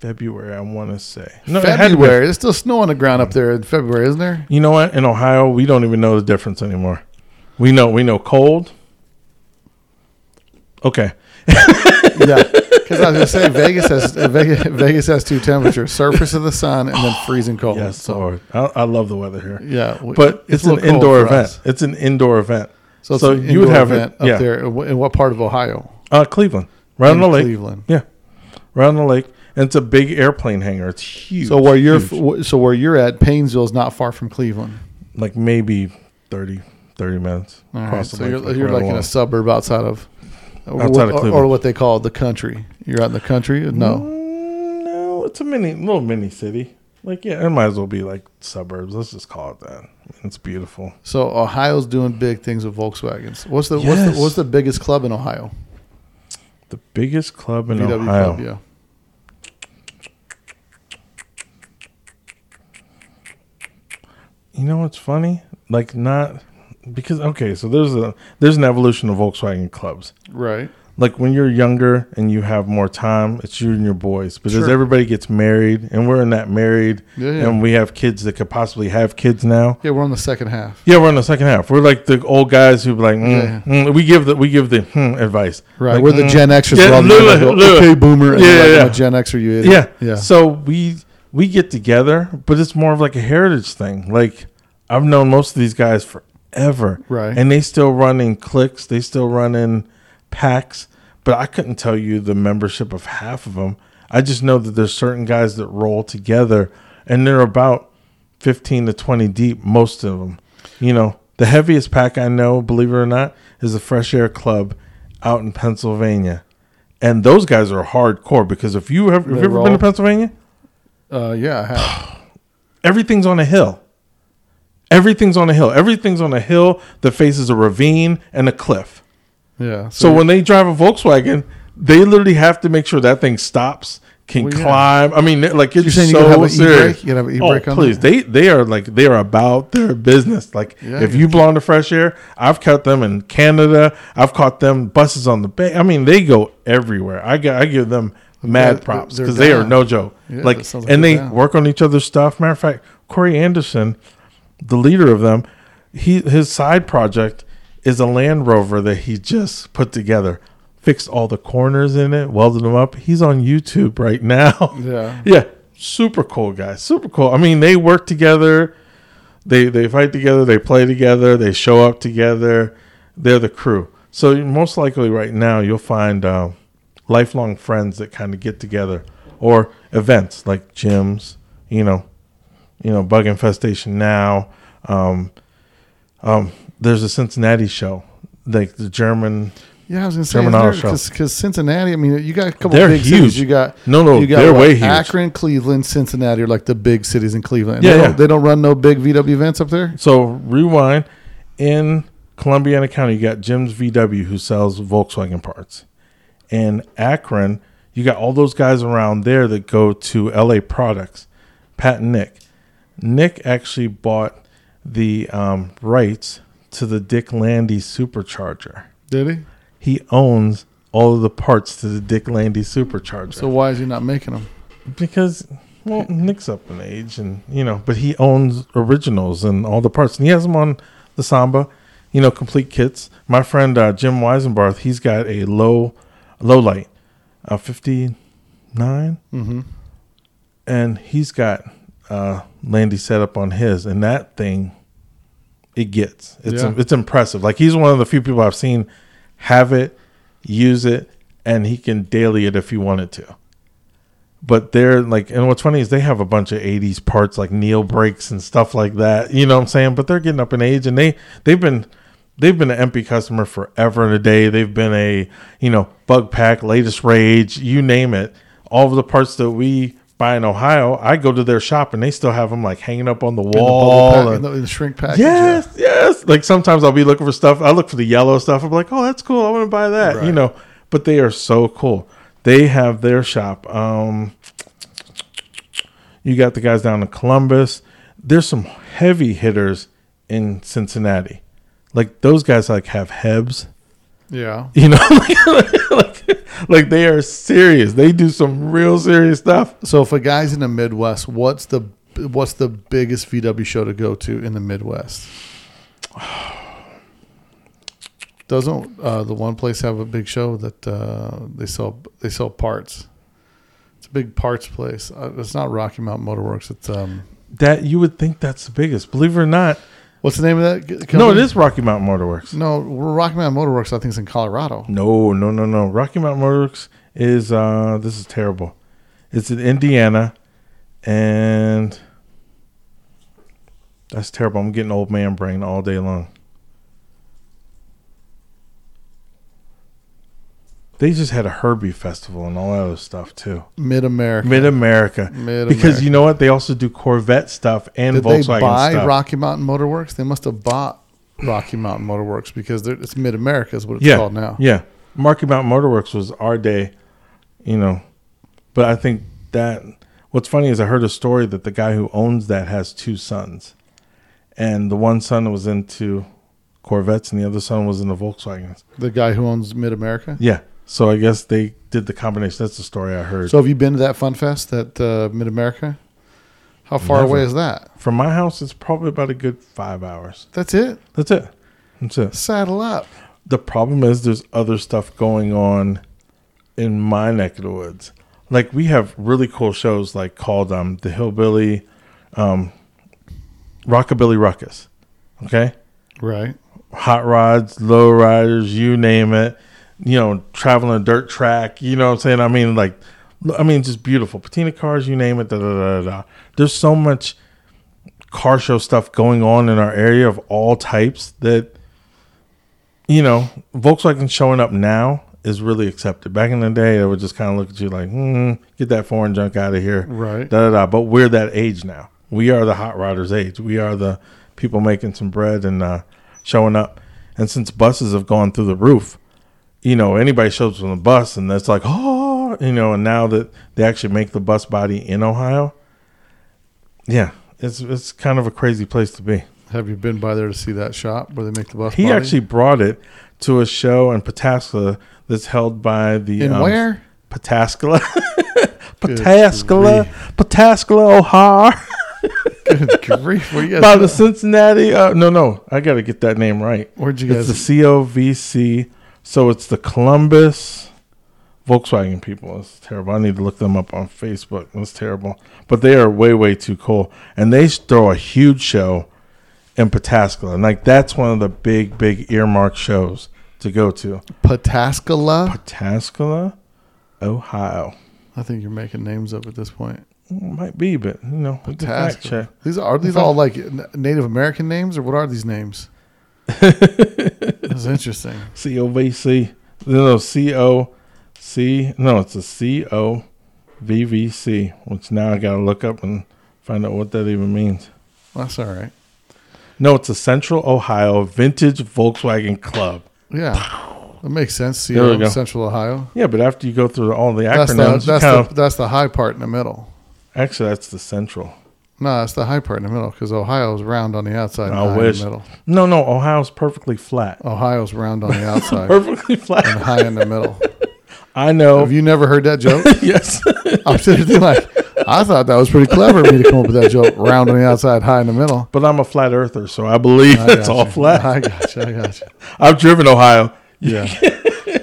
February. I want to say no, it had to be- February. There's still snow on the ground up there in February, isn't there? You know what? In Ohio, we don't even know the difference anymore. We know we know cold. Okay. yeah. Because I was gonna say Vegas has Vegas, Vegas has two temperatures: surface of the sun and then freezing cold. Yes, So Lord. I, I love the weather here. yeah, we- But it's, a an indoor event. us. It's an indoor event. So, it's So an you would indoor have it- event up there. In what part of Ohio? Uh, Cleveland, right on the lake. Cleveland. Yeah, right on the lake, and it's a big airplane hangar. It's huge. So where you're huge. so where you're at, Painesville is not far from Cleveland. like maybe 30, 30 minutes All right, so you're, you're like in a suburb outside of, or, Outside what, of or- or what they call the country. You're out in the country. No, Mm, no, it's a mini, little mini city. Like yeah, it might as well be like suburbs. Let's just call it that. It's beautiful. so Ohio's doing big things with Volkswagens. What's the what's the what's the biggest club in Ohio? The biggest club in VW Ohio. club. Yeah. You know what's funny? Like not because okay, so there's a there's an evolution of Volkswagen clubs. Right. Like when you're younger and you have more time, it's you and your boys because Sure. everybody gets married and we're in that married Yeah, yeah. and we have kids that could possibly have kids now. Yeah, we're on the second half. Yeah, we're on the second half. We're like the old guys who be like, mm, Yeah. mm, we give the we give the hmm, advice. Right. Like, we're the mm, Gen Xers. Yeah, we're the Lula, Gen- go, Lula. Okay, boomer. And Yeah, yeah, like, yeah. I'm a Gen Xer, you idiot. Yeah. Yeah. So we we get together, but it's more of like a heritage thing. Like I've known most of these guys forever. Right. And they still run in cliques, they still run in packs, but I couldn't tell you the membership of half of them. I just know that there's certain guys that roll together and they're about 15 to 20 deep most of them. You know, the heaviest pack I know, believe it or not, is the Fresh Air Club out in Pennsylvania. And those guys are hardcore because if you have, have you ever roll. been to Pennsylvania? Uh, yeah, I have. everything's on a hill. Everything's on a hill. Everything's on a hill that faces a ravine and a cliff. Yeah. So when they drive a Volkswagen, they literally have to make sure that thing stops, can Well, yeah. climb. I mean, like it's You're saying you so gotta have an serious. e-brake? You have an e-brake oh, please, there? they they are like they are about their business. Like Yeah, if you belong to Fresh Air, I've caught them in Canada. I've caught them buses on the bay. I mean, they go everywhere. I get I give them mad they're- props because they are no joke. Yeah, like and they down. work on each other's stuff. Matter of fact, Corey Anderson, the leader of them, he his side project is a Land Rover that he just put together, fixed all the corners in it, welded them up. He's on YouTube right now. Yeah. yeah, super cool guy, super cool. I mean, they work together, they they fight together, they play together, they show up together. They're the crew. So most likely, right now, you'll find uh, lifelong friends that kind of get together, or events like gyms. You know, you know, bug infestation now. Um, um, there's a Cincinnati show, like the German. Yeah, I was gonna say German Auto Show. because Cincinnati. I mean, you got a couple They're big huge. cities. You got No, no, you got they're what, way huge. Akron, Cleveland, Cincinnati are like the big cities in Cleveland. Yeah, they yeah. don't, they don't run no big VW events up there. So rewind in Columbiana County, you got Jim's VW who sells Volkswagen parts. In Akron, you got all those guys around there that go to LA Products. Pat and Nick. Nick actually bought the um, rights to the Dick Landy supercharger. Did he? He owns all of the parts to the Dick Landy supercharger. So why is he not making them? because well, Nick's up in age, and you know, but he owns originals and all the parts, and he has them on the Samba, you know, complete kits. My friend uh, Jim Weisenbarth, he's got a low, low light, a fifty Mm-hmm. and he's got uh, Landy set up on his, and that thing, it gets it's Yeah. it's impressive. Like he's one of the few people I've seen have it, use it, and he can daily it if he wanted to. but they're like, and what's funny is they have a bunch of '80s parts like Neil brakes and stuff like that. You know what I'm saying? But they're getting up in age, and they they've been they've been an EMPI customer forever and a day. They've been a you know bug pack, latest rage, you name it. All of the parts that we buy in Ohio, I go to their shop and they still have them like hanging up on the In the wall. pack, and- in the, shrink package. Yes, yes. Like sometimes I'll be looking for stuff. I look for the yellow stuff. I'm like, oh, that's cool. I want to buy that. You know, but they are so cool. They have their shop. Um, you got the guys down in Columbus. There's some heavy hitters in Cincinnati. Like those guys like have Hebs. Yeah. You know, like, like they are serious. They do some real serious stuff. So if a guy's in the Midwest, what's the what's the biggest VW show to go to in the Midwest? Doesn't uh, the one place have a big show that uh, they sell they sell parts? It's a big parts place. Uh, it's not Rocky Mountain Motor Works. It's um, That you would think that's the biggest. Believe it or not. What's the name of that? g- No, it is Rocky Mountain Motor Works. No, Rocky Mountain Motor Works. I think is in Colorado. No, no, no, no. Rocky Mountain Motorworks is uh this is terrible. It's in Indiana and that's terrible. I'm getting old man brain all day long. They just had a Herbie festival and all that other stuff too. Mid America. Mid America. Because you know what? They also do Corvette stuff and Did Volkswagen they buy stuff. Rocky Mountain Motor Works? They must have bought Rocky Mountain Motor Works because it's Mid America is what it's yeah, called now. Yeah. Marky Mountain Motorworks was our day, you know. But I think that what's funny is I heard a story that the guy who owns that has two sons. And the one son was into Corvettes and the other son was into Volkswagens. The guy who owns Mid America. Yeah. So I guess they did the combination. That's the story I heard. So have you been to that Fun Fest at uh, Mid America? How far Never. away is that? From my house, it's probably about a good five hours. That's it. That's it. That's it. Saddle up. The problem is there's other stuff going on in my neck of the woods. Like we have really cool shows like called um the Hillbilly um Rockabilly Ruckus. Okay? Right. Hot rods, low riders, you name it. You know, traveling a dirt track, you know what I'm saying? I mean like I mean just beautiful. Patina cars, you name it, da da da da. There's so much car show stuff going on in our area of all types that you know, Volkswagen showing up now is really accepted. Back in the day, they would just kind of look at you like, hmm, get that foreign junk out of here. Right. Da, da, da. But we're that age now. We are the hot rodders age. We are the people making some bread and uh, showing up. And since buses have gone through the roof, you know, anybody shows up on the bus and that's like, oh, you know, and now that they actually make the bus body in Ohio, yeah, it's it's kind of a crazy place to be. Have you been by there to see that shop where they make the bus? He body? actually brought it to a show in Pataskala that's held by the in um, where? Pataskala, Pataskala. Pataskala, Ohio, Good grief! Where you guys? by the Cincinnati. Uh, no, no, I got to get that name right. Where'd you guys? It's the COVC, so it's the Columbus Volkswagen people. It's terrible. I need to look them up on Facebook. It's terrible, but they are way, way too cool, and they throw a huge show in Pataskala, and like that's one of the big, big earmark shows to go to. Pataskala. Pataskala, Ohio. I think you're making names up at this point. Mm, might be, but you know, fact Pataskala. check. These are, are these all like Native American names, or what are these names? That's interesting. C O V C. No, C O C. No, it's a C O V V C, which now I gotta look up and find out what that even means. That's all right. No, it's a Central Ohio Vintage Volkswagen Club. Yeah, that makes sense. See, There we go. Central Ohio. Yeah, but after you go through all the That's the acronyms, that's the of, that's the high part in the middle. actually that's the Central. No, that's the high part in the middle because Ohio's round on the outside. and I high wish. In the middle. No, no, Ohio's perfectly flat. Ohio's round on the outside Perfectly flat and high in the middle. I know. Have you never heard that joke? yes. I'm sitting there like, I thought that was pretty clever of me to come up with that joke. Round on the outside, high in the middle. but I'm a flat earther, so I believe I it's all you. flat. I got you. I got you. I've driven Ohio. Yeah.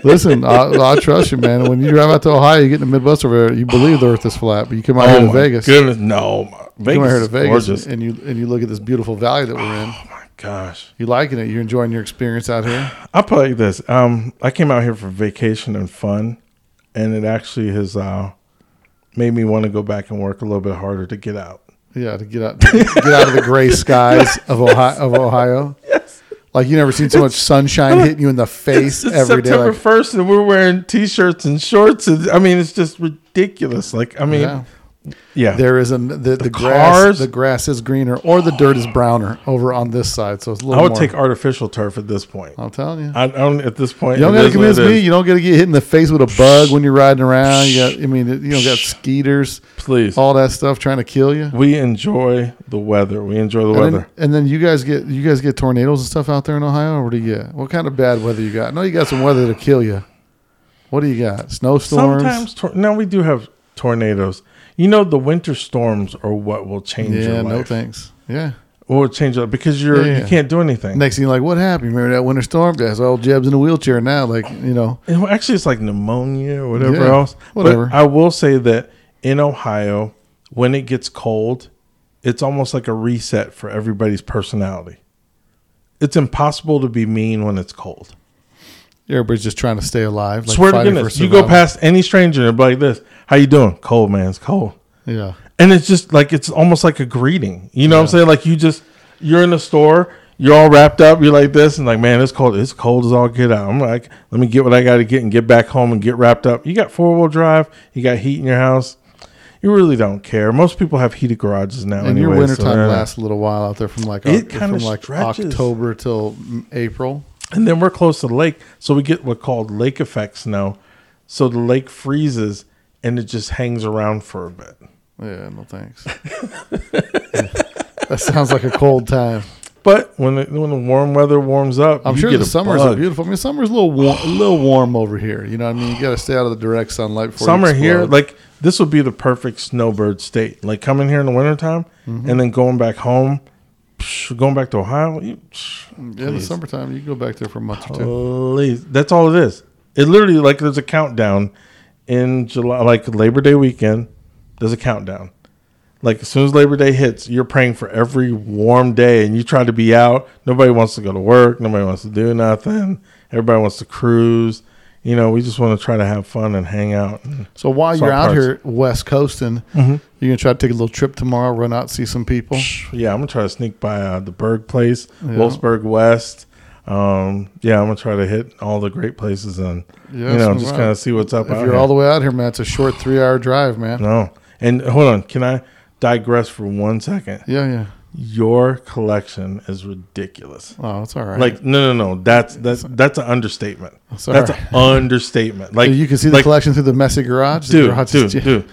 Listen, I, I trust you, man. When you drive out to Ohio, you get in the Midwest over there, you believe the Earth is flat, but you come out here Oh to my Vegas. goodness, no, You Vegas come out here to Vegas, gorgeous. and you and you look at this beautiful valley that we're in. Oh my gosh, You liking it? You're enjoying your experience out here? I'll put it like this. Um, I came out here for vacation and fun, and it actually has uh, made me want to go back and work a little bit harder to get out. Yeah, to get out, to get out of the gray skies of Ohio. Of Ohio. Yes. Like you never seen so much sunshine hitting you in the face It's every day. September Like, first, and we're wearing t-shirts and shorts. And, I mean, it's just ridiculous. Like, I mean, yeah. Yeah, There is a the, the, grass. cars- The grass is greener, or the dirt is browner over on this side. So it's a little. I would more, take artificial turf at this point. I'm telling you. I, don't at this point. You don't got to convince me. You don't got to get hit in the face with a bug when you're riding around. You got, I mean, you know, got skeeters, Please, all that stuff trying to kill you. we enjoy the weather. We enjoy the And weather. then, and then you guys get you guys get tornadoes and stuff out there in Ohio, or what do you get? What kind of bad weather you got? No, you got some weather to kill you. What do you got? Snowstorms. Sometimes, tor- now we do have tornadoes. You know, the winter storms are what will change yeah, your no thanks. Yeah. Will change it because you're Yeah, you can't do anything. Next thing, you're like, what happened? Remember that winter storm? Guys, all Jeb's in a wheelchair now. Like, you know, And actually, it's like pneumonia or whatever Yeah, else. whatever. But I will say that in Ohio, when it gets cold, it's almost like a reset for everybody's personality. It's impossible to be mean when it's cold. everybody's just trying to stay alive. Like Swear to goodness, you go past any stranger and be like this: "How you doing? Cold, man. It's cold." Yeah. And it's just like it's almost like a greeting. You know what I'm saying? Like you just you're in the store, you're all wrapped up, you're like this, and like, man, it's cold. It's cold as all get out. I'm like, let me get what I got to get and get back home and get wrapped up. You got four wheel drive, you got heat in your house. You really don't care. Most people have heated garages now. And anyway, your so wintertime they're lasts a little while out there from like It kinda from like stretches. October till April. And then we're close to the lake, so we get what called lake effect snow. So the lake freezes and it just hangs around for a bit. Yeah, no thanks. that sounds like a cold time. But when the, when the warm weather warms up, I'm you sure get the summers are beautiful. I mean, summer's a little warm, a little warm over here. You know what I mean? You got to stay out of the direct sunlight. Before Summer here, like this would be the perfect snowbird state. Like coming here in the wintertime Mm-hmm. and then going back home, psh, going back to Ohio. You, psh, yeah, in the summertime, you can go back there for a month or two. Please. That's all it is. It literally like there's a countdown in July, like Labor Day weekend. There's a countdown. Like as soon as Labor Day hits, you're praying for every warm day, and you try to be out. Nobody wants to go to work. Nobody wants to do nothing. Everybody wants to cruise. You know, we just want to try to have fun and hang out. And So while you're out parts. here west coasting, Mm-hmm. you're gonna try to take a little trip tomorrow, run out, see some people. yeah, I'm gonna try to sneak by uh, the Berg place, Wolfsburg West. Um, yeah, I'm gonna try to hit all the great places and Yeah, you know just kind of see what's up. If you're here. all the way out here, man, it's a short three-hour drive, man. No. And hold on, can I digress for one second? Yeah, yeah. Your collection is ridiculous. Oh, it's all right. Like no, no, no. That's that's that's an understatement. That's right. an understatement. Like you can see the like, collection through the messy garage. Dude, garage dude, yeah. dude.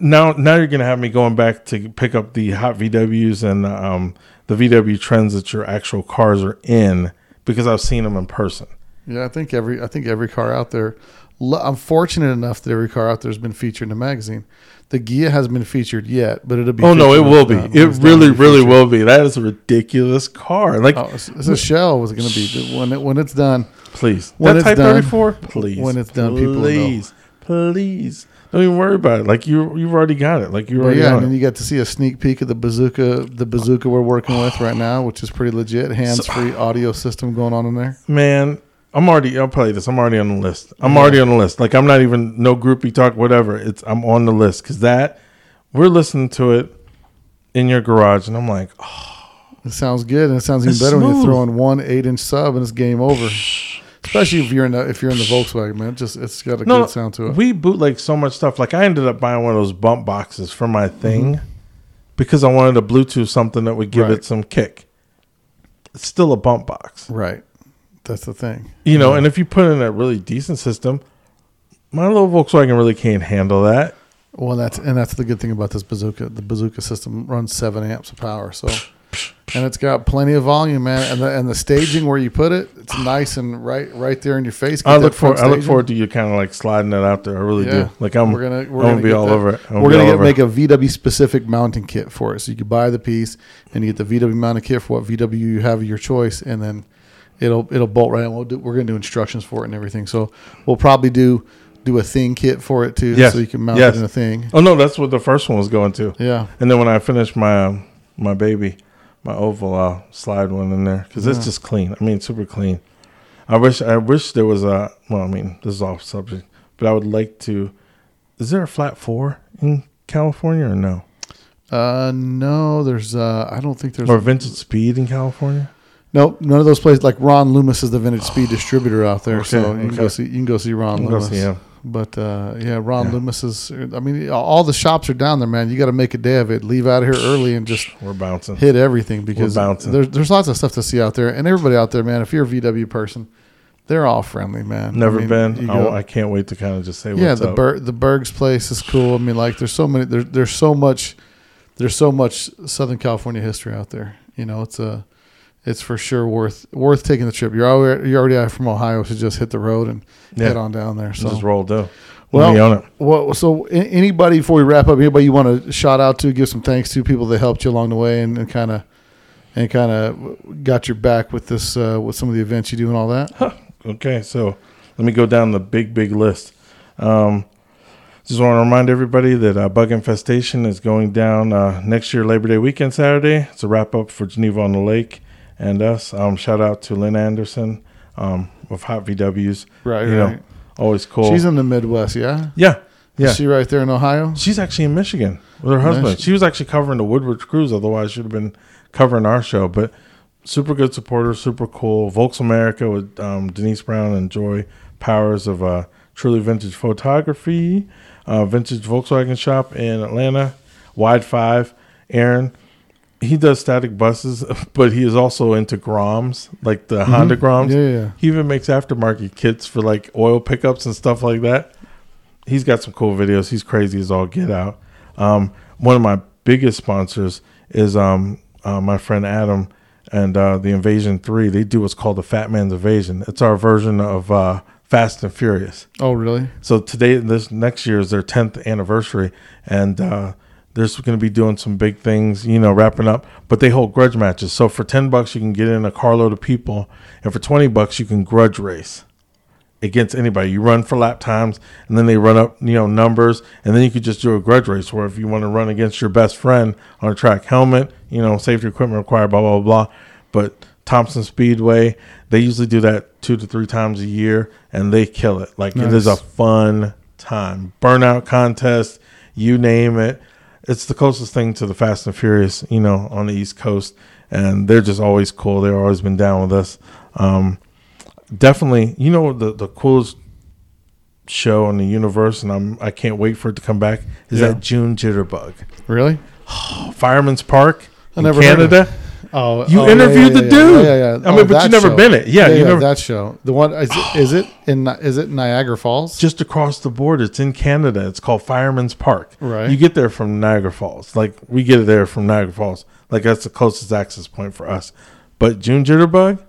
Now, now you're gonna have me going back to pick up the hot VWs and um, the VW trends that your actual cars are in because I've seen them in person. Yeah, I think every I think every car out there. I'm fortunate enough that every car out there has been featured in a magazine. The Ghia hasn't been featured yet, but it'll be. Oh no, it will be. It When it's done, really, be really will be. That is a ridiculous car. Like, Oh, it's, it's a shell. Was going to be when it when it's done. please, when that it's Type done- 34, please. when it's done, people will know. please, please, don't even worry about it. Like you, you've already got it. Like you already yeah, got and then you got to see a sneak peek of the bazooka, the bazooka we're working with right now, which is pretty legit. Hands free uh, audio system going on in there. Man, I'm already. I'll play this. I'm already on the list. I'm already on the list. Like I'm not even no groupie talk, whatever. It's I'm on the list because that we're listening to it in your garage, and I'm like, oh, It sounds good, and it sounds even better when you throw in one eight inch sub and it's game over. Especially if you're in the if you're in the Volkswagen, man. It just it's got a no, good sound to it. we bootleg so much stuff. Like I ended up buying one of those bump boxes for my thing because I wanted to Bluetooth something that would give Mm-hmm. Right. it some kick. It's still a bump box. right. That's the thing. You know, and if you put in a really decent system, my little Volkswagen really can't handle that. Well, that's and that's the good thing about this bazooka. The bazooka system runs seven amps of power, so and it's got plenty of volume, man. And the and the staging where you put it, it's nice and right right there in your face. Get I look for I look forward to you kind of like sliding that out there. I really Yeah, do. Like I'm we're gonna we're I'm gonna be all that. over it. I'm We're gonna get, make a VW specific mounting kit for it, so you can buy the piece and you get the VW mounting kit for what VW you have of your choice, and then it'll it'll bolt right. in. We'll do, we're gonna do instructions for it and everything. So we'll probably do do a thing kit for it too, Yes, so you can mount yes. it in a thing. Oh no, that's what the first one was going to. Yeah. And then when I finish my um, my baby, my oval, I'll slide one in there because it's just clean. I mean, super clean. I wish I wish there was a. Well, I mean, this is off subject, but I would like to. Is there a flat four in California or no? Uh, no, there's. Uh, I don't think there's. Or Vintage Speed in California? Nope, none of those places. Like Ron Loomis is the vintage speed distributor out there, so Okay, you can go see. You can go see Ron You can go Loomis. see him. But uh, yeah, Ron Yeah. Loomis is. I mean, all the shops are down there, man. You got to make a day of it. Leave out of here early and just We're bouncing. hit everything because there's there's lots of stuff to see out there, and everybody out there, man. If you're a VW person, they're all friendly, man. Never I mean, been. Oh, go- I can't wait to kind of just say yeah, what's the. Ber- the Berg's place is cool. I mean, like there's so many. There's there's so much. There's so much Southern California history out there. You know, it's a. It's for sure worth worth taking the trip. You're already you're already out from Ohio, so just hit the road and Yeah. head on down there. So just roll do. Well- Well, on it. well, so anybody before we wrap up, anybody you want to shout out to, give some thanks to people that helped you along the way and kind of and kind of got your back with this uh, with some of the events you do and all that. Okay, so let me go down the big, big list. Um, just want to remind everybody that uh, Bug Infestation is going down uh, next year, Labor Day weekend, Saturday. It's a wrap up for Geneva on the Lake and us. Um, shout out to Lynn Anderson um, with Hot VWs. Right, You right. know, always cool. She's in the Midwest, yeah. yeah, yeah. Is she right there in Ohio? She's actually in Michigan with her husband. Nice. She was actually covering the Woodward Cruise, otherwise she'd have been covering our show. But super good supporter, super cool. Volks America with um, Denise Brown and Joy Powers of uh, Truly Vintage Photography, uh, Vintage Volkswagen Shop in Atlanta, Wide Five, Aaron. He does static buses, but he is also into Groms, like the Honda Groms. Mm-hmm. Yeah, yeah. He even makes aftermarket kits for like oil pickups and stuff like that. He's got some cool videos. He's crazy as all get out. Um, one of my biggest sponsors is um, uh, my friend Adam and uh, the Invasion Three. They do what's called the Fat Man's Invasion. It's our version of uh, Fast and Furious. Oh, really? So today, this next year is their 10th anniversary, and uh, they're going to be doing some big things, you know, wrapping up. But they hold grudge matches. So for 10 bucks, you can get in a carload of people, and for 20 bucks, you can grudge race against anybody. You run for lap times, and then they run up, you know, numbers, and then you could just do a grudge race. Where if you want to run against your best friend on a track, helmet, you know, safety equipment required, blah blah blah. But Thompson Speedway, they usually do that two to three times a year, and they kill it. Like it is a fun time. Burnout contest, you name it. It's the closest thing to the Fast and Furious, you know, on the East Coast, and they're just always cool. They've always been down with us. Um, definitely, you know, the the coolest show in the universe, and I'm I can't wait for it to come back. Is Yeah. that June Jitterbug, Really? Fireman's Park I in never heard of Canada? Oh, You oh, interviewed yeah, the yeah, dude. Yeah, yeah. yeah. I mean, but that you never show. been it. Yeah, you never- that show. The one is it, is it in is it Niagara Falls? just across the border. It's in Canada. It's called Fireman's Park. Right. You get there from Niagara Falls. Like we get there from Niagara Falls. Like that's the closest access point for us. But June Jitterbug,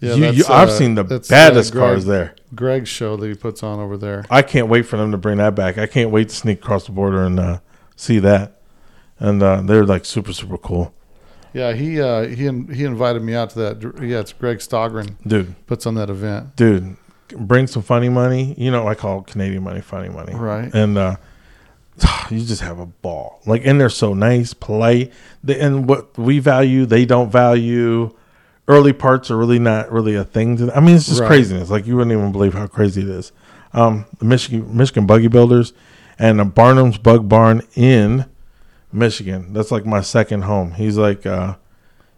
Yeah, you, you, I've uh, seen the baddest uh, Greg- cars there. Greg's show that he puts on over there. I can't wait for them to bring that back. I can't wait to sneak across the border and uh, see that. And uh, they're like super super cool, Yeah, he uh, he he invited me out to that. Yeah, it's Greg Stogren dude. puts on that event. Dude, bring some funny money. You know, I call Canadian money funny money. Right. And uh, you just have a ball. Like, and they're so nice, polite. They, and what we value, they don't value. Early parts are really not really a thing to. I mean, it's just Right. craziness. Like you wouldn't even believe how crazy it is. Um, the Michigan Michigan Buggy Builders and a Barnum's Bug Barn in Michigan. That's like my second home. He's like, uh,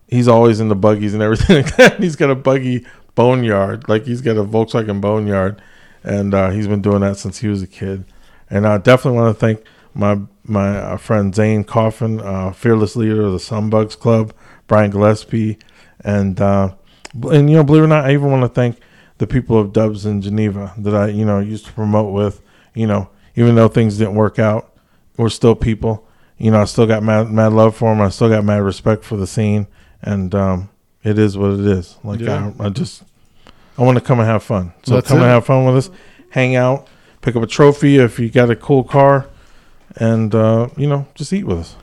he's always in the buggies and everything like that. he's got a buggy boneyard, like he's got a Volkswagen boneyard, and uh, he's been doing that since he was a kid. And I definitely want to thank my my uh, friend Zane Coffin, uh, fearless leader of the Sunbugs Club, Brian Gillespie, and uh, and you know, believe it or not, I even want to thank the people of Dubs in Geneva that I you know used to promote with. You know, even though things didn't work out, we're still people. You know, I still got mad, mad love for them. I still got mad respect for the scene, and um, it is what it is. Like Yeah. I, I just, I want to come and have fun. So That's come it. and have fun with us, hang out, pick up a trophy if you got a cool car, and uh, you know, just eat with us.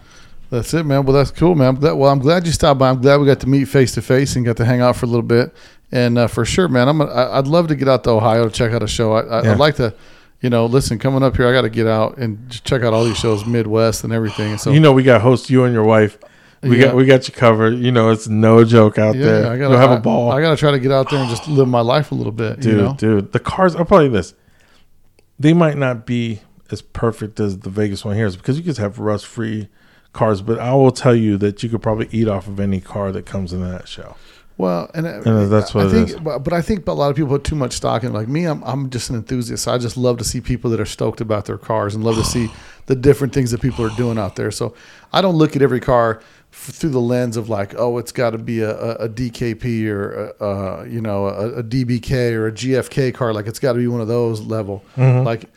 That's it, man. Well, that's cool, man. That, well, I'm glad you stopped by. I'm glad we got to meet face to face and got to hang out for a little bit. And uh, for sure, man, I'm. Gonna, I, I'd love to get out to Ohio to check out a show. I, I, Yeah. I'd like to, you know, listen. Coming up here, I got to get out and just check out all these shows, Midwest and everything. And so you know, we got host you and your wife. We Yeah. got we got you covered. You know, it's no joke out yeah, there. I gotta You'll have I- a ball, I, got to try to get out there and just live my life a little bit, dude. you know. Dude, the cars. I'll you this: they might not be as perfect as the Vegas one here is because you can have rust free cars. But I will tell you that you could probably eat off of any car that comes in that show. Well, and, uh, And that's what I think. But, but I think a lot of people put too much stock in. Like me, I'm I'm just an enthusiast. I just love to see people that are stoked about their cars and love to see the different things that people are doing out there. So I don't look at every car f- through the lens of like, oh, it's got to be a, a, a DKP or a, a, you know a, a DBK or a GFK car. Like it's got to be one of those level. Mm-hmm. Like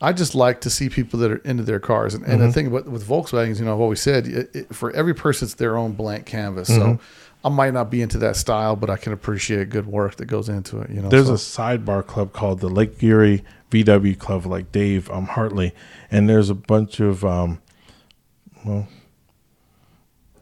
I just like to see people that are into their cars. And, and the mm-hmm. thing about with Volkswagens, you know, I've always said it, it, for every person, it's their own blank canvas. So mm-hmm. I might not be into that style, but I can appreciate good work that goes into it. You know, There's so, a sidebar club called the Lake Erie VW Club, like Dave um, Hartley, and there's a bunch of um, well,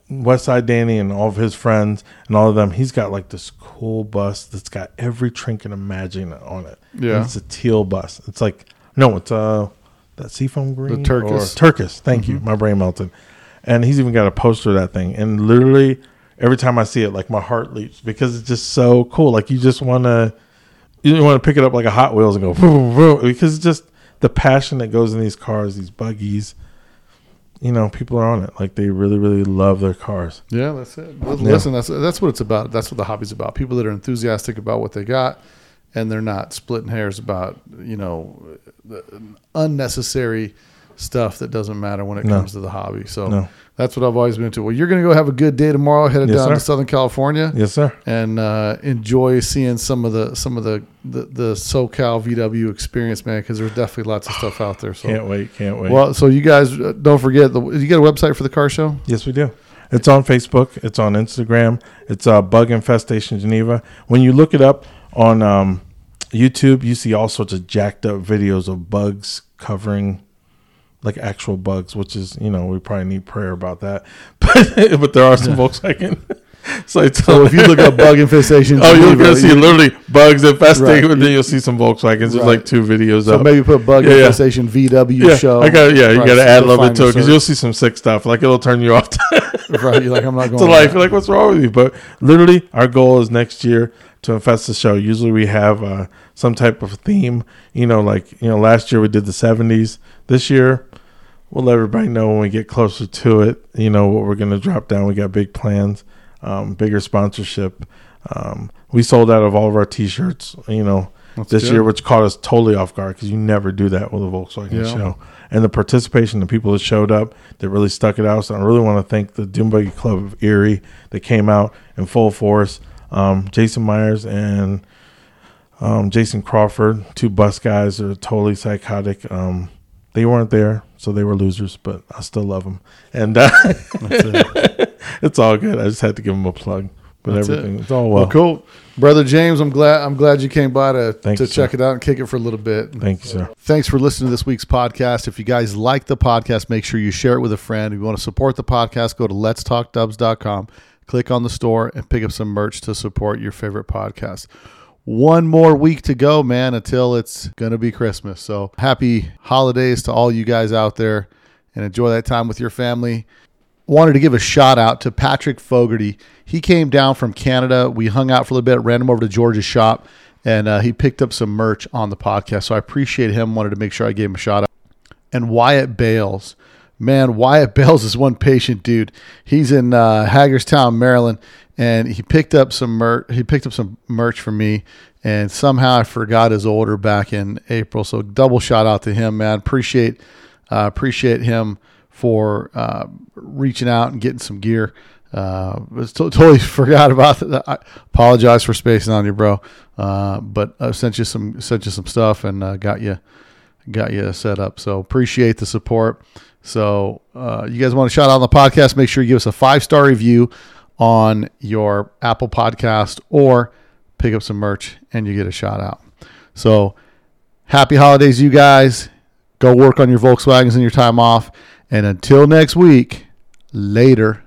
West Side Danny and all of his friends and all of them. He's got like this cool bus that's got every trinket imagine on it. Yeah. And it's a teal bus. It's like no, it's uh that seafoam green Turkis. or Turkis. Thank you, my brain melted. And he's even got a poster of that thing. And literally every time I see it, like my heart leaps because it's just so cool. Like you just want to you want to pick it up like a Hot Wheels and go vroom, vroom, because it's just the passion that goes in these cars, these buggies. You know, people are on it. Like they really, really love their cars. yeah, that's it. Listen, that's that's what it's about. That's what the hobby's about. People that are enthusiastic about what they got, and they're not splitting hairs about you know the unnecessary stuff that doesn't matter when it No. comes to the hobby. So No. that's what I've always been into. Well, you're gonna go have a good day tomorrow, headed Yes, down sir. to Southern California. Yes, sir. and uh, enjoy seeing some of the some of the the, the SoCal VW experience, man. Because there's definitely lots of stuff out there. So, Can't wait. Can't wait. well, so you guys uh, don't forget the you got a website for the car show. Yes, we do. It's on Facebook. It's on Instagram. It's uh, Bug Infestation Geneva. When you look it up on um, YouTube, you see all sorts of jacked up videos of bugs covering like actual bugs, which is you know we probably need prayer about that. But but there are some Volkswagen sites. So if you look up bug infestation, Oh, you're gonna see literally bugs infesting, Right. but then you'll see some Volkswagens. There's Right. like two videos up So up. maybe put bug Yeah, yeah. infestation VW yeah, show. I got yeah. You got to add a little bit to it because you'll see some sick stuff. Like it'll turn you off right. You're like I'm not going to life. You're like, what's wrong with you? But literally, our goal is next year to infest the show. Usually, we have uh, some type of theme. You know, like you know, last year we did the '70s. This year, we'll let everybody know when we get closer to it. You know what we're gonna drop down. We got big plans, um, bigger sponsorship. Um, we sold out of all of our T-shirts. You know. That's this good. year, which caught us totally off guard because you never do that with a Volkswagen Yeah. show. And the participation, the people that showed up, that really stuck it out. So I really want to thank the Dune Buggy Club of Erie that came out in full force. Um, Jason Myers and um, Jason Crawford, two bus guys, are totally psychotic. Um, they weren't there, so they were losers, but I still love them. And uh, it's all good. I just had to give them a plug. But That's it. everything, it's all well. Well, cool, brother James. I'm glad I'm glad you came by to Thank to you, check sir. it out and kick it for a little bit. Thank you, sir. Thanks for listening to this week's podcast. If you guys like the podcast, make sure you share it with a friend. If you want to support the podcast, go to letstalkdubs.com, click on the store, and pick up some merch to support your favorite podcast. One more week to go, man, until it's going to be Christmas. So happy holidays to all you guys out there and enjoy that time with your family wanted to give a shout out to Patrick Fogarty. He came down from Canada. We hung out for a little bit, ran him over to George's shop, and uh, he picked up some merch on the podcast. So I appreciate him. Wanted to make sure I gave him a shout out. And Wyatt Bales. Man, Wyatt Bales is one patient dude. He's in uh, Hagerstown, Maryland, and he picked up some merch. He picked up some merch for me, and somehow I forgot his order back in April. So double shout out to him, man. Appreciate uh, appreciate him for uh, reaching out and getting some gear. Uh, totally forgot about that. I apologize for spacing on you, bro. Uh, but I sent you some sent you some stuff and uh, got you got you set up. So appreciate the support. So uh, you guys want to shout out on the podcast? Make sure you give us a five star review on your Apple Podcast or pick up some merch and you get a shout out. So happy holidays, you guys. Go work on your Volkswagens in your time off. And until next week, later.